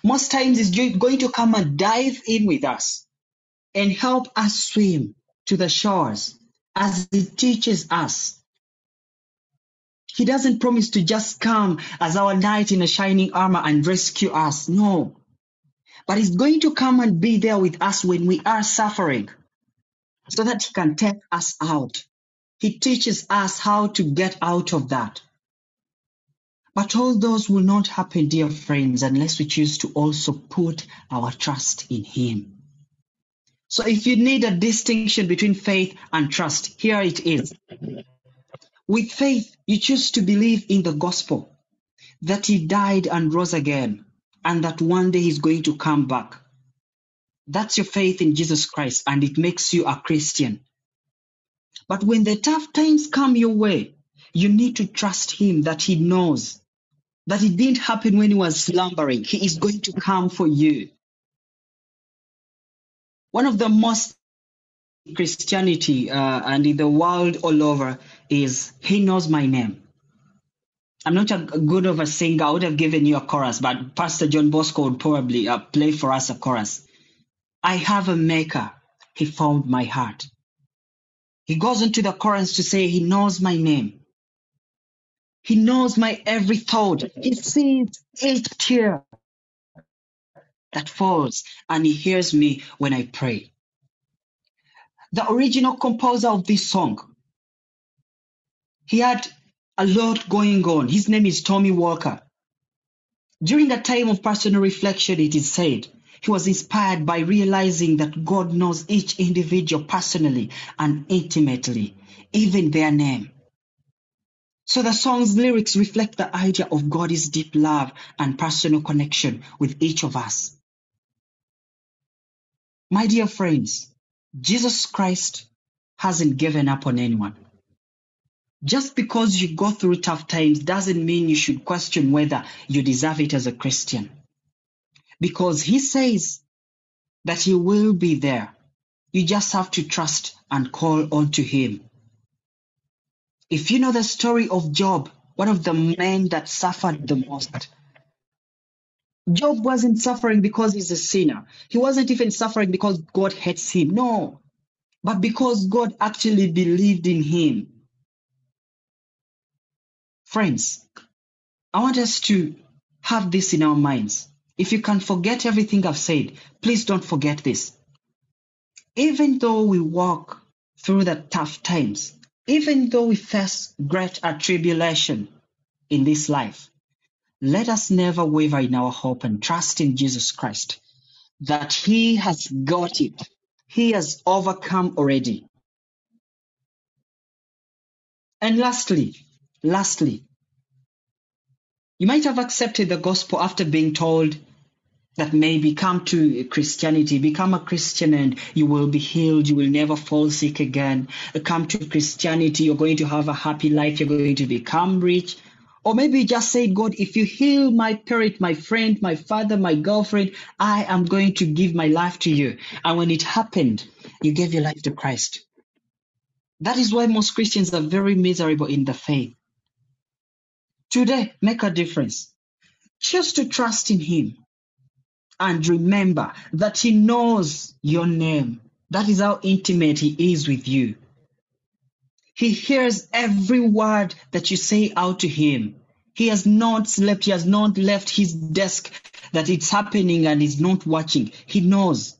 Most times he's going to come and dive in with us and help us swim to the shores as he teaches us. He doesn't promise to just come as our knight in a shining armor and rescue us. No. But he's going to come and be there with us when we are suffering so that he can take us out. He teaches us how to get out of that. But all those will not happen, dear friends, unless we choose to also put our trust in him. So if you need a distinction between faith and trust, here it is. With faith, you choose to believe in the gospel that he died and rose again and that one day he's going to come back. That's your faith in Jesus Christ and it makes you a Christian. But when the tough times come your way, you need to trust him that he knows that it didn't happen when he was slumbering. He is going to come for you. One of the most Christianity uh, and in the world all over is He knows my name. I'm not a good of a singer. I would have given you a chorus, but Pastor John Bosco would probably uh, play for us a chorus. I have a maker. He found my heart. He goes into the chorus to say he knows my name. He knows my every thought. He sees each tear that falls and he hears me when I pray. The original composer of this song, he had a lot going on. His name is Tommy Walker. During a time of personal reflection, it is said, he was inspired by realizing that God knows each individual personally and intimately, even their name. So the song's lyrics reflect the idea of God's deep love and personal connection with each of us. My dear friends, Jesus Christ hasn't given up on anyone. Just because you go through tough times doesn't mean you should question whether you deserve it as a Christian. Because he says that he will be there. You just have to trust and call on to him. If you know the story of Job, one of the men that suffered the most, Job wasn't suffering because he's a sinner. He wasn't even suffering because God hates him. No. But because God actually believed in him. Friends, I want us to have this in our minds. If you can forget everything I've said, please don't forget this. Even though we walk through the tough times, even though we face great tribulation in this life, let us never waver in our hope and trust in Jesus Christ that He has got it. He has overcome already. And lastly, lastly, you might have accepted the gospel after being told that maybe come to Christianity, become a Christian and you will be healed, you will never fall sick again. Come to Christianity, you're going to have a happy life, you're going to become rich. Or maybe you just say, God, if you heal my parent, my friend, my father, my girlfriend, I am going to give my life to you. And when it happened, you gave your life to Christ. That is why most Christians are very miserable in the faith. Today, make a difference. Choose to trust in Him. And remember that He knows your name. That is how intimate He is with you. He hears every word that you say out to Him. He has not slept. He has not left his desk that it's happening and is not watching. He knows.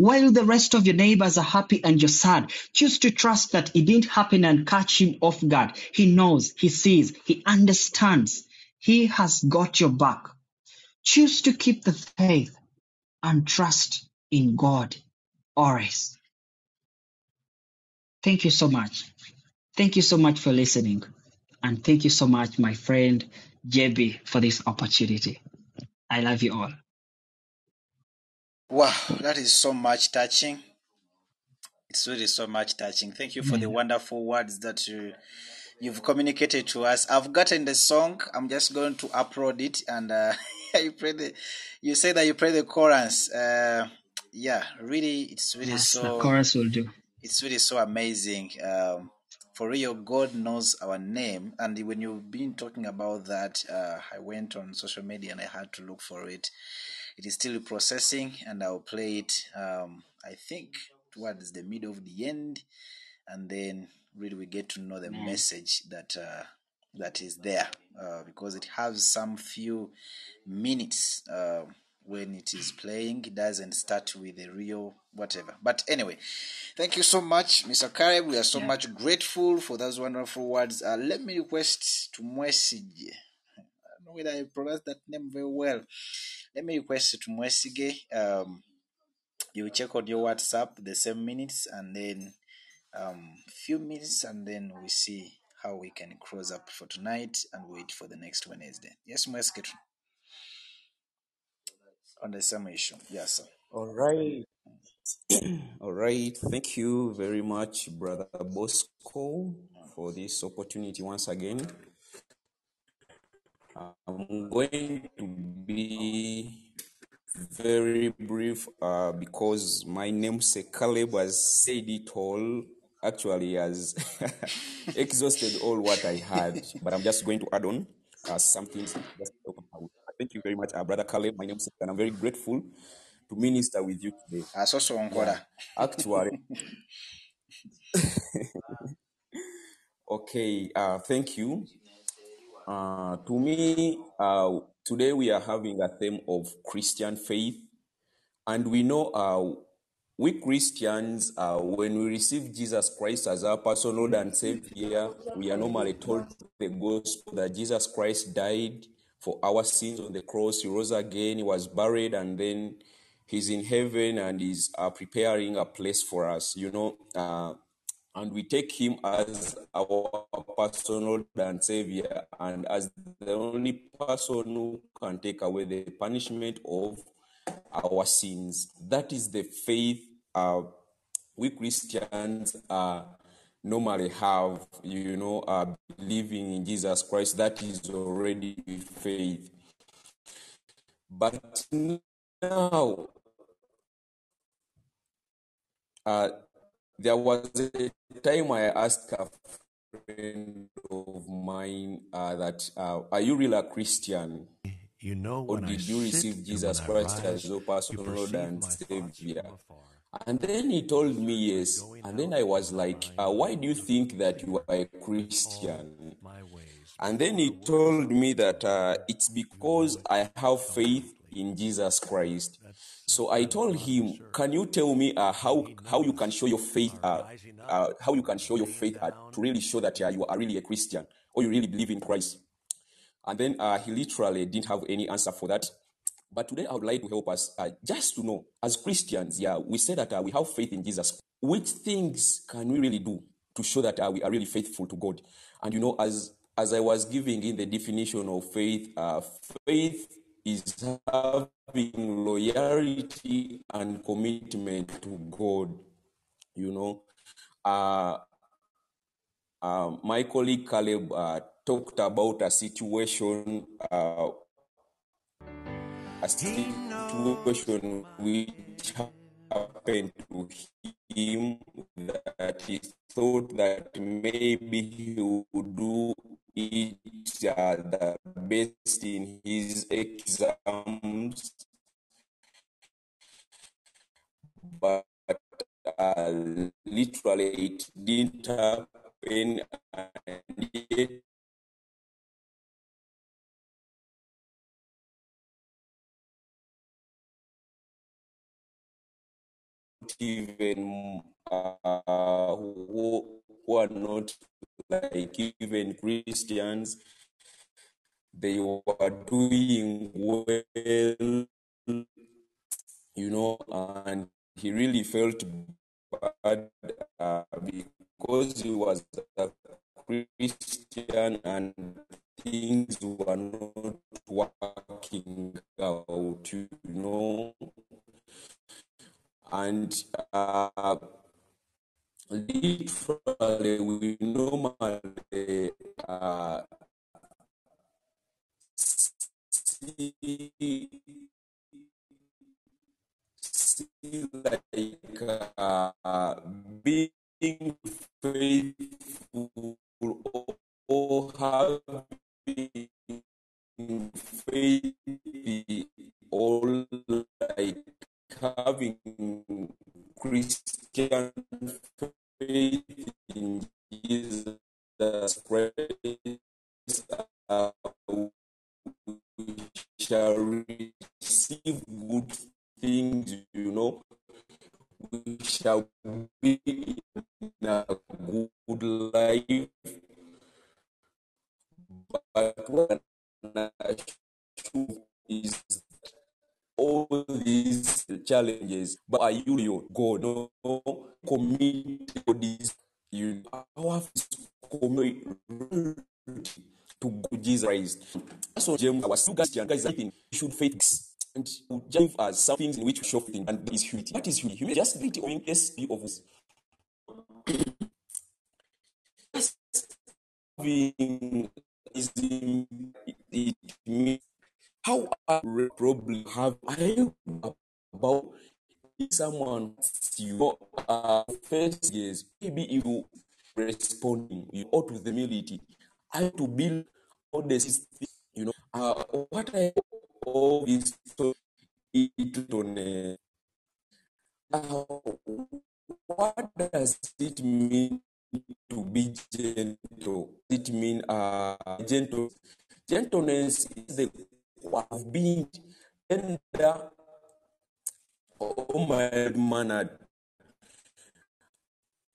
While the rest of your neighbors are happy and you're sad, choose to trust that it didn't happen and catch him off guard. He knows, he sees, he understands. He has got your back. Choose to keep the faith and trust in God always. Thank you so much. Thank you so much for listening. And thank you so much, my friend JB, for this opportunity. I love you all. Wow, that is so much touching. It's really so much touching. Thank you for the wonderful words that you, you've communicated to us. I've gotten the song. I'm just going to upload it, and uh, you pray the. You say that you pray the chorus. Uh, yeah, really, it's really Yes, so. the chorus will do. it's really so amazing. Um, for real, God knows our name. And when you've been talking about that, uh, I went on social media and I had to look for it. It is still processing, and I'll play it. Um, I think towards the middle of the end, and then really we get to know the message that uh, that is there uh, because it has some few minutes uh, when it is playing. It doesn't start with the real whatever. But anyway, thank you so much, Mr. Caleb. We are so much grateful for those wonderful words. Uh, let me request to Mwesige. Know whether I pronounce that name very well. Let me request to Mwesige. Um, you check on your WhatsApp the same minutes and then um few minutes and then we see how we can close up for tonight and wait for the next Wednesday. Yes, Mwesige on the same issue. Yes, sir. All right. All right. Thank you very much, Brother Bosco, for this opportunity once again. I'm going to be very brief uh, because my namesake Caleb has said it all. Actually, has exhausted all what I had, but I'm just going to add on uh, some things. Just to talk about. Thank you very much, uh, Brother Caleb. My name namesake, and I'm very grateful to minister with you today. Asoso Yeah, Nkora. actually, okay. Uh, thank you. Uh, to me, uh, today we are having a theme of Christian faith, and we know uh, we Christians, uh, when we receive Jesus Christ as our personal Lord and Savior, we are normally told the gospel that Jesus Christ died for our sins on the cross. He rose again, he was buried, and then he's in heaven and is uh, preparing a place for us. You know, uh, and we take him as our personal and Savior, and as the only person who can take away the punishment of our sins. That is the faith uh, we Christians uh, normally have, you know, uh, believing in Jesus Christ. That is already faith. But now, uh, there was a time I asked a friend of mine uh, that, uh, are you really a Christian? You know Or when I did you receive Jesus Christ rise, as your you personal Lord and Savior? And then he told me yes. And then I was like, uh, why do you think that you are a Christian? And then he told me that uh, it's because I have faith in Jesus Christ. So I told him, "Can you tell me uh, how how you can show your faith, uh, uh, how you can show your faith uh, to really show that uh, you are really a Christian or you really believe in Christ?" And then uh, he literally didn't have any answer for that. But today I would like to help us just to know, as Christians, yeah, we say that we have faith in Jesus. Which things can we really do to show that we are really faithful to God? And you know, as as I was giving in the definition of faith, faith is having loyalty and commitment to God. You know, uh, uh, my colleague Caleb uh, talked about a situation, uh, a situation which happened to him that he thought that maybe he would do uh, the best in his exams, but uh, literally it didn't happen, and yet even uh, who are not like even Christians, they were doing well, you know, and he really felt bad uh, because he was a Christian and things were not working out, you know. And uh, literally, we normally uh, see, see like uh, being faithful or having faith or like having Christian faith in Jesus Christ, uh, we shall receive good things, you know. We shall be in a good life. But what is all these challenges, but are you your God? No, commit to this. You our commit to God, Jesus Christ. So, James, our guys, guys, I think we should faith and give us some things in which we show faith, and that is humility. What is humility? Humility just humility or yes, of us. Is it means how I probably have I about someone you uh first years maybe you responding you ought with humility. I to build all this you know. Uh what I all this it on uh, what does it mean to be gentle? It mean uh gentle gentleness is the of being tender or mild mannered.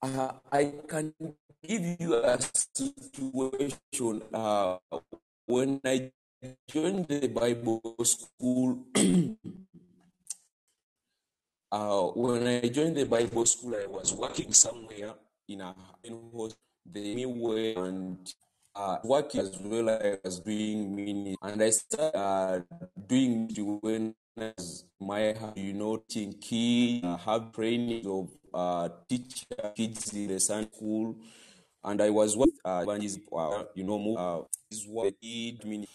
Uh, I can give you a situation uh, when I joined the Bible school. uh, when I joined the Bible school, I was working somewhere in a in the way and uh, working as well as I doing mini, and I started uh, doing when as my you know kids, uh, have training of uh, teach kids in the school, and I was with uh, uh, you know uh, is what I did.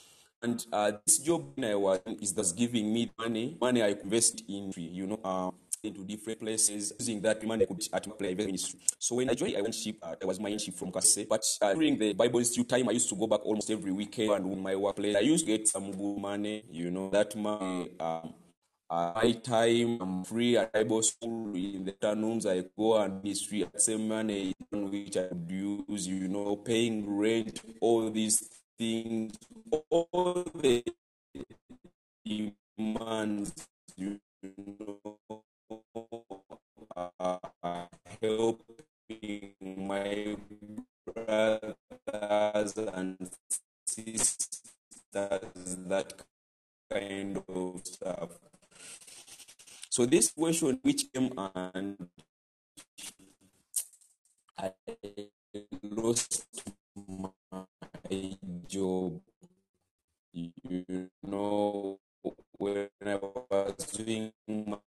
And uh, this job I was is that's giving me money, money I invest in, you know, um, into different places using that money I could at my play ministry. So when I joined, I went ship. Uh, I was my ship from Kase. But uh, during the Bible Institute time, I used to go back almost every weekend and my workplace. I used to get some good money, you know, that money. Um, uh, my time I'm free at Bible school in the afternoons I go and ministry at same money which I would use, you know, paying rent, all these things, all the demands, you know, uh, helping my brothers and sisters, that kind of stuff. So this question which came and I lost my job, you know, my internship. I was doing there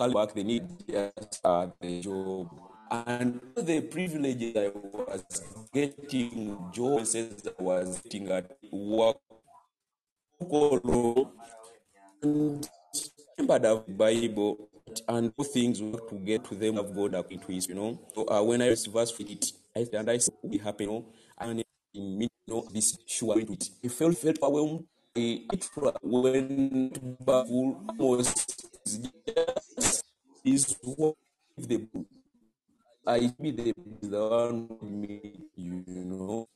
call back they need just uh, the job and the privilege I was getting job says I was getting at work and remember the Bible and all things work to get to them of God according to his, you know. So uh, when I read verse 8, I and I said, will happen, you know, and in you know, this sure it. I felt felt overwhelmed. It went baffled almost is what if the I be the the one with me, you know,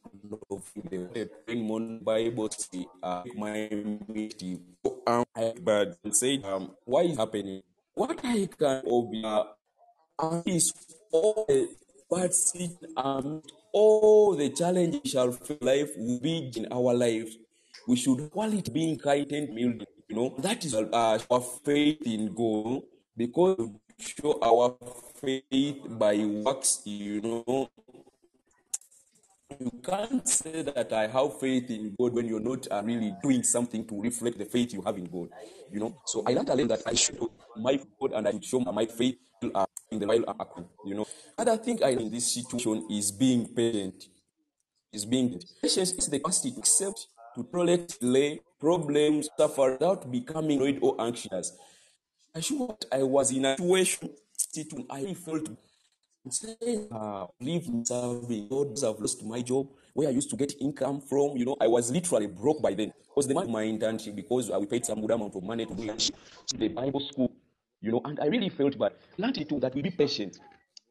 of the praying mon Bible say, uh, my meeting. Um, but say, um, why is happening? What I can observe uh, is all the bad sin, and all the challenges shall life will be in our lives. We should call it being kind and building, you know, that is uh, our faith in God because we show our faith by works, you know. You can't say that I have faith in God when you're not uh, really doing something to reflect the faith you have in God. You know, so I learned a lesson that I should my God and I should show my faith uh, in the while uh, you know. Other thing I in this situation is being patient. Is being patience is the capacity to accept, to tolerate delay, problems, suffer without becoming worried or anxious. I sure I was in a situation, I felt saying, uh, leave serving God I've lost my job where I used to get income from. You know, I was literally broke by then. Because the money my internship because we paid some good amount of money to to the Bible school. You know, and I really felt bad. Learned too that we be patient.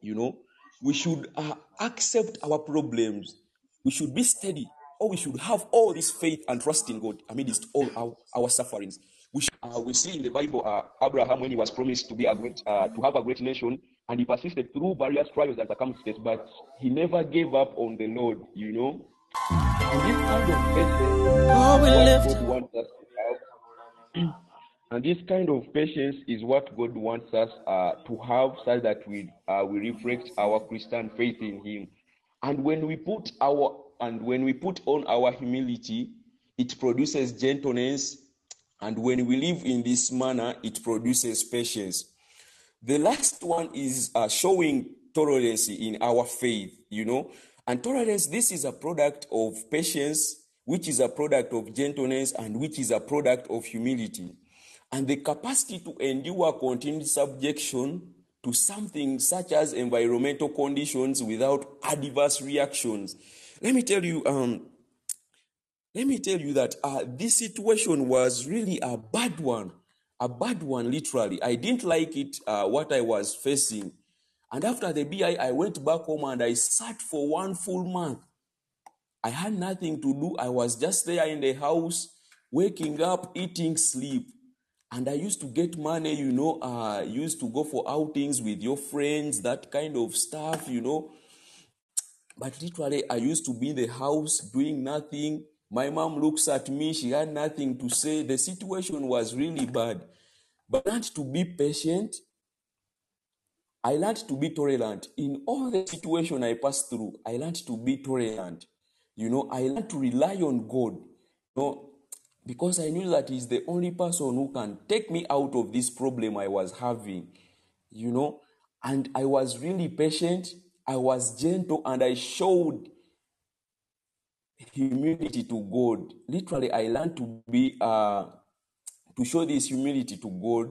You know, we should uh, accept our problems. We should be steady, or we should have all this faith and trust in God amidst all our, our sufferings. We, should, uh, we see in the Bible uh, Abraham when he was promised to be a great, uh, to have a great nation, and he persisted through various trials and circumstances, but he never gave up on the Lord. You know, and this kind of patience Oh, we is what lift God wants us to have. And this kind of patience is what God wants us uh, to have, so that we uh, we reflect our Christian faith in Him. And when we put our and when we put on our humility, it produces gentleness. And when we live in this manner, it produces patience. The last one is uh, showing tolerance in our faith, you know. And tolerance, this is a product of patience, which is a product of gentleness, and which is a product of humility. And the capacity to endure continued subjection to something such as environmental conditions without adverse reactions. Let me tell you, um, let me tell you that uh, this situation was really a bad one, a bad one, literally. I didn't like it, uh, what I was facing. And after the BI, I went back home and I sat for one full month. I had nothing to do. I was just there in the house, waking up, eating, sleep. And I used to get money, you know, uh, used to go for outings with your friends, that kind of stuff, you know. But literally, I used to be in the house doing nothing. My mom looks at me, she had nothing to say. The situation was really bad. But I learned to be patient. I learned to be tolerant. In all the situation I passed through, I learned to be tolerant. You know, I learned to rely on God. You know, because I knew that He's the only person who can take me out of this problem I was having. You know, And I was really patient, I was gentle, and I showed humility to God. Literally, I learned to be uh, to show this humility to God,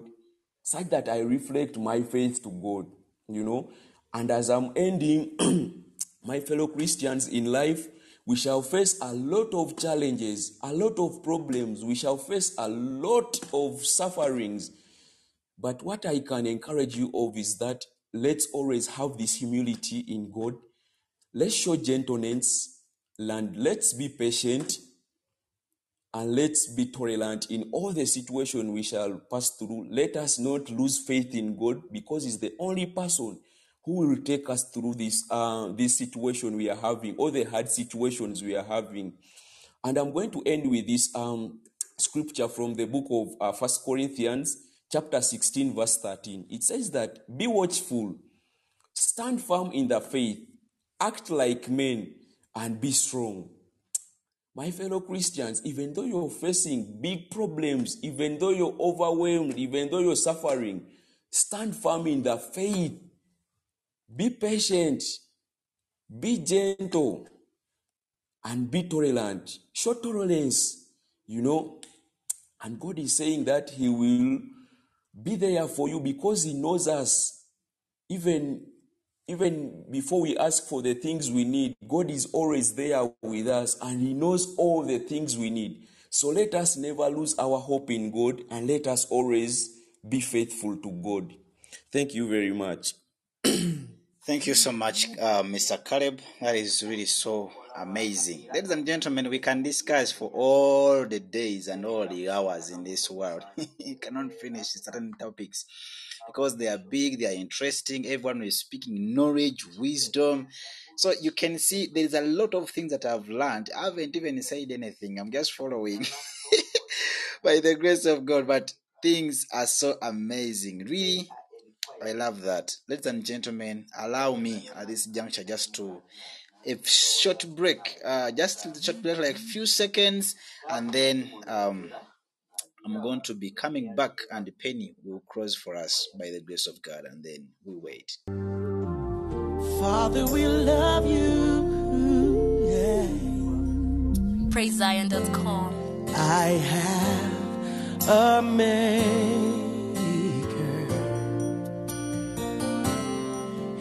such that I reflect my faith to God. You know, and as I'm ending, my fellow Christians in life, we shall face a lot of challenges, a lot of problems. We shall face a lot of sufferings. But what I can encourage you of is that let's always have this humility in God. Let's show gentleness and let's be patient and let's be tolerant in all the situation we shall pass through. Let us not lose faith in God because He's the only person who will take us through this uh, this situation we are having, all the hard situations we are having. And I'm going to end with this um, scripture from the book of uh, First Corinthians, chapter 16, verse 13. It says that be watchful, stand firm in the faith, act like men, and be strong. My fellow Christians, even though you're facing big problems, even though you're overwhelmed, even though you're suffering, stand firm in the faith. Be patient, be gentle, and be tolerant. Show tolerance, you know. And God is saying that He will be there for you because He knows us. Even even before we ask for the things we need, God is always there with us and He knows all the things we need. So let us never lose our hope in God and let us always be faithful to God. Thank you very much. Thank you so much, uh, Mr. Caleb. That is really so amazing. Ladies and gentlemen, we can discuss for all the days and all the hours in this world. you cannot finish certain topics because they are big, they are interesting. Everyone is speaking knowledge, wisdom. So you can see there's a lot of things that I've learned. I haven't even said anything. I'm just following by the grace of God. But things are so amazing. Really, I love that. Ladies and gentlemen, allow me at this juncture just to a short break, uh, just a short break, like few seconds, and then um, I'm going to be coming back, and the Penny will cross for us by the grace of God, and then we wait. Father, we love you. Yeah. PraiseZion.com. I have a maker.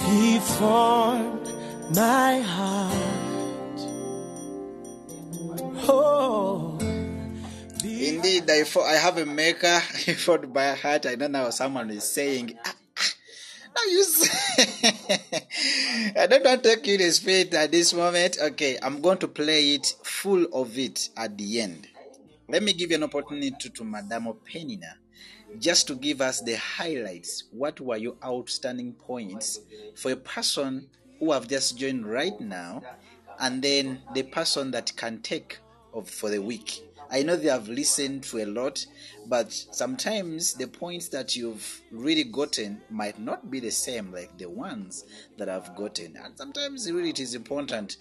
He formed my heart. Oh, Indeed, I, fo- I have a maker. Fought by heart. I don't know how someone is saying. "Ah, ah." Now you say, I don't want to kill his faith at this moment. Okay, I'm going to play it full of it at the end. Let me give you an opportunity to, to Madame Penina just to give us the highlights. What were your outstanding points for a person who have just joined right now, and then the person that can take of for the week? I know they have listened to a lot, but sometimes the points that you've really gotten might not be the same like the ones that I've gotten. And sometimes really it is important.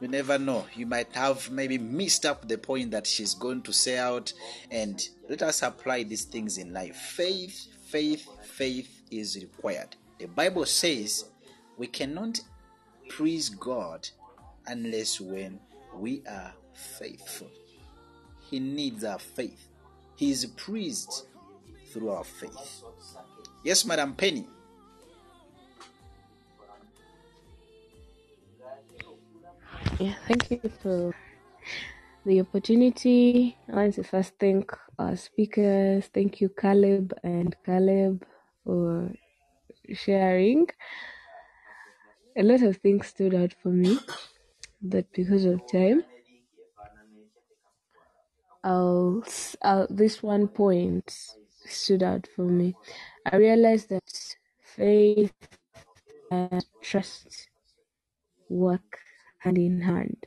You never know. You might have maybe missed up the point that she's going to say out. And let us apply these things in life. Faith, faith, faith is required. The Bible says we cannot praise God unless when we are faithful. He needs our faith. He is praised through our faith. Yes, Madam Penny. Yeah, thank you for the opportunity. I want to first thank our speakers. Thank you, Caleb and Caleb, for sharing. A lot of things stood out for me, but because of time, Uh, this one point stood out for me. I realized that faith and trust work hand in hand.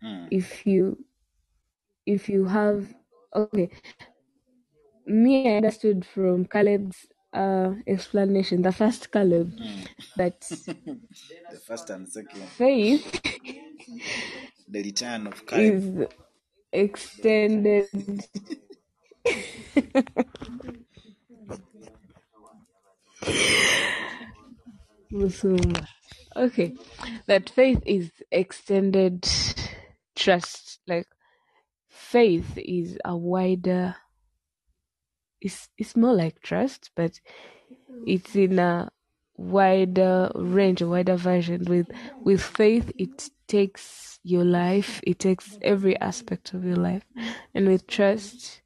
Hmm. If you if you have okay, me I understood from Caleb's uh explanation, the first Caleb, hmm. that The first and second, faith the return of Caleb. is extended Okay, that faith is extended trust. Like faith is a wider. It's it's more like trust, but it's in a wider range, a wider version. With with faith, it takes your life, it takes every aspect of your life, and with trust.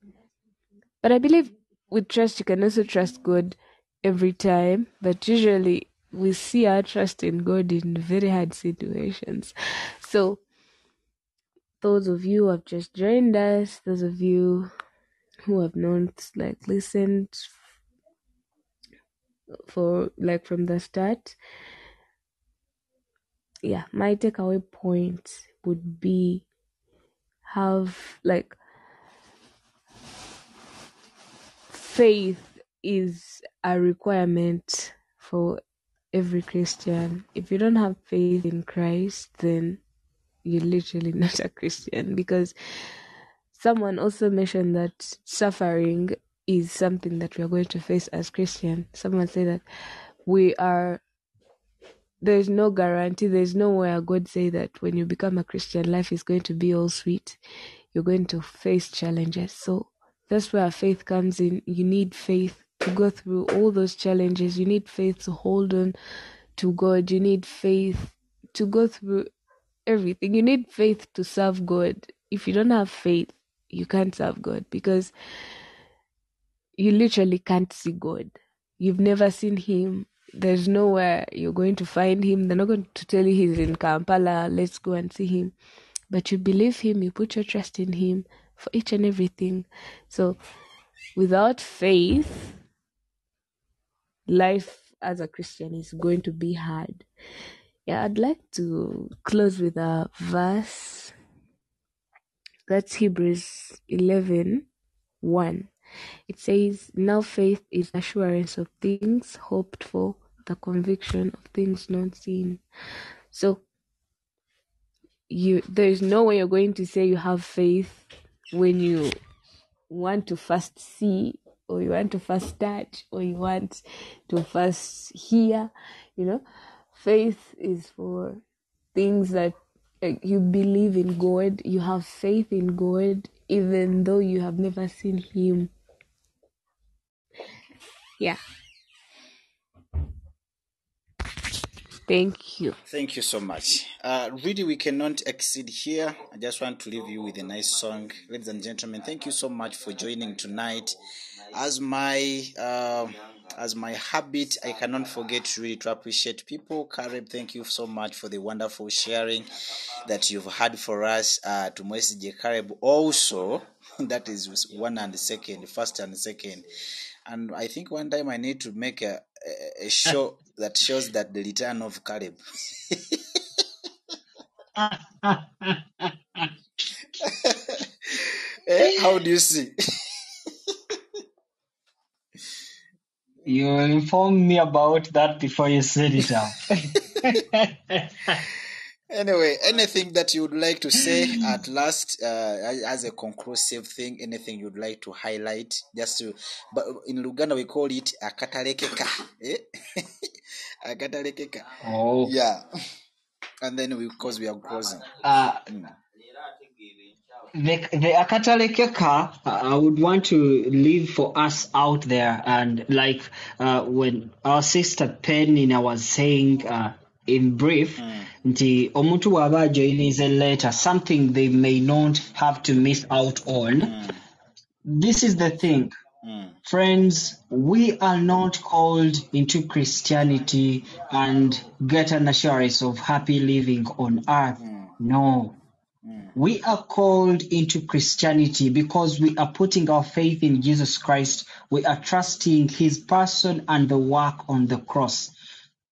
But I believe with trust, you can also trust God every time, but usually we see our trust in God in very hard situations. So, those of you who have just joined us, those of you who have not like listened for like from the start, yeah, my takeaway point would be have like faith is a requirement for every Christian. If you don't have faith in Christ, then you're literally not a Christian because someone also mentioned that suffering is something that we are going to face as Christian. Someone said that we are there's no guarantee, there's nowhere God say that when you become a Christian, life is going to be all sweet. You're going to face challenges. So that's where faith comes in. You need faith to go through all those challenges. You need faith to hold on to God. You need faith to go through everything. You need faith to serve God. If you don't have faith, you can't serve God because you literally can't see God. You've never seen Him. There's nowhere you're going to find Him. They're not going to tell you He's in Kampala. Let's go and see Him. But you believe Him, you put your trust in Him for each and everything. So, without faith, life as a Christian is going to be hard. Yeah, I'd like to close with a verse. That's Hebrews 11 1. It says, Now faith is assurance of things hoped for, the conviction of things not seen. So, you there's no way you're going to say you have faith when you want to first see or you want to first touch or you want to first hear you know faith is for things that you believe in god you have faith in god even though you have never seen him yeah thank you Thank you so much. Uh, really, we cannot exceed here. I just want to leave you with a nice song. Ladies and gentlemen, thank you so much for joining tonight. As my uh, as my habit, I cannot forget really to appreciate people. Caleb, thank you so much for the wonderful sharing that you've had for us. Uh, to Moise J. Caleb also, that is one and second, first and second. And I think one time I need to make a, a, a show that shows that the return of Caleb. Eh, How do you see? You informed me about that before you said it out. Anyway, anything that you would like to say at last, uh, as- a conclusive thing, anything you'd like to highlight, just to, but in Luganda we call it akatalekeka, eh? akatalekeka. oh, Yeah, and then we, because we are closing. uh, Mm. the the Akatalekeka, uh, I would want to leave for us out there, and like uh, when our sister Penina was saying uh, in brief, hmm. nti omuntu bw'aba ajoyiniza letter, something they may not have to miss out on. Hmm. This is the thing. Mm. Friends, we are not called into Christianity and get an assurance of happy living on earth. Hmm. No. We are called into Christianity because we are putting our faith in Jesus Christ. We are trusting his person and the work on the cross.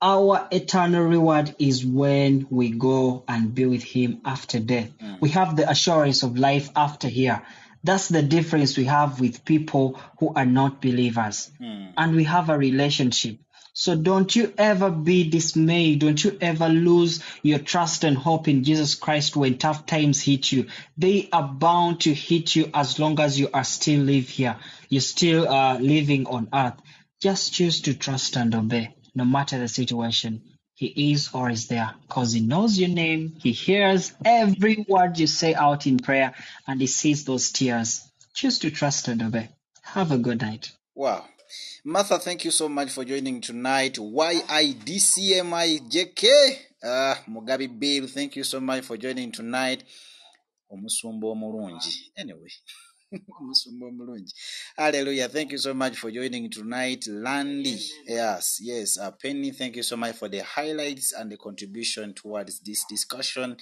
Our eternal reward is when we go and be with him after death. We have the assurance of life after here. That's the difference we have with people who are not believers. And we have a relationship. So don't you ever be dismayed. Don't you ever lose your trust and hope in Jesus Christ when tough times hit you. They are bound to hit you as long as you are still live here. You're still uh, living on earth. Just choose to trust and obey. No matter the situation. He is or is there because he knows your name. He hears every word you say out in prayer and he sees those tears. Choose to trust and obey. Have a good night. Wow. Martha, thank you so much for joining tonight. YIDCMIJK. Uh, Mugabe Bill, thank you so much for joining tonight. Anyway. Omusumba omulungi. Hallelujah. Thank you so much for joining tonight. Landy. Yes, yes. Uh, Penny, thank you so much for the highlights and the contribution towards this discussion.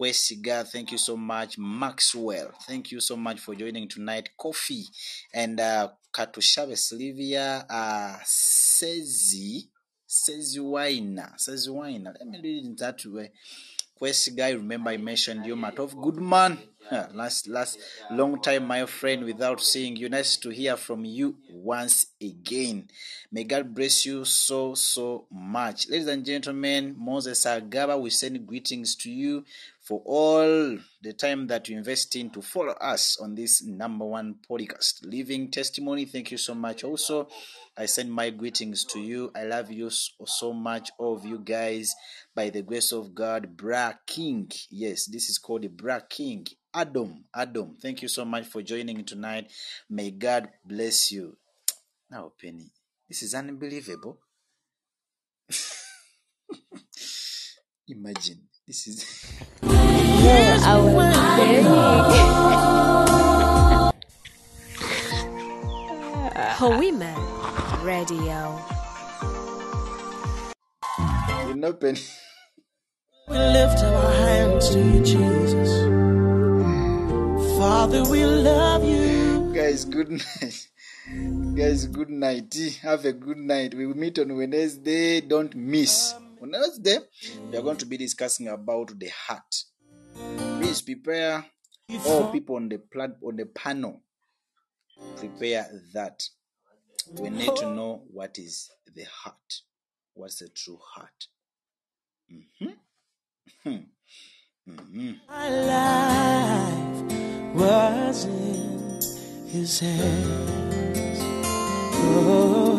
Kwesiga, thank you so much. Maxwell, thank you so much for joining tonight. coffee and uh, Katushabe Sylvia uh, Sezi. Sezi Wina. Sezi Wina. Let me read it that way. Quest guy, remember I mentioned you, Matov Goodman. Yeah, last last long time, my friend, without seeing you. Nice to hear from you once again. May God bless you so so much. Ladies and gentlemen, Moses Agaba, we send greetings to you for all the time that you invest in to follow us on this number one podcast. Living testimony. Thank you so much. Also, I send my greetings to you. I love you so, so much, all of you guys by the grace of God, Bra King. Yes, this is called the Bra King. Adam, Adam, thank you so much for joining tonight. May God bless you. Now, Penny, this is unbelievable. Imagine, this is. Yeah, I was very. Hoima Radio. you know, Penny. We lift our hands to you, Jesus. Father, we love you. Guys, good night. Guys, good night. Have a good night. We will meet on Wednesday. Don't miss. On Wednesday, we are going to be discussing about the heart. Please prepare all people on the plat- on the panel. Prepare that. We need to know what is the heart. What's the true heart? Mhm. Hmm. Mhm. My life was in his hands. Oh,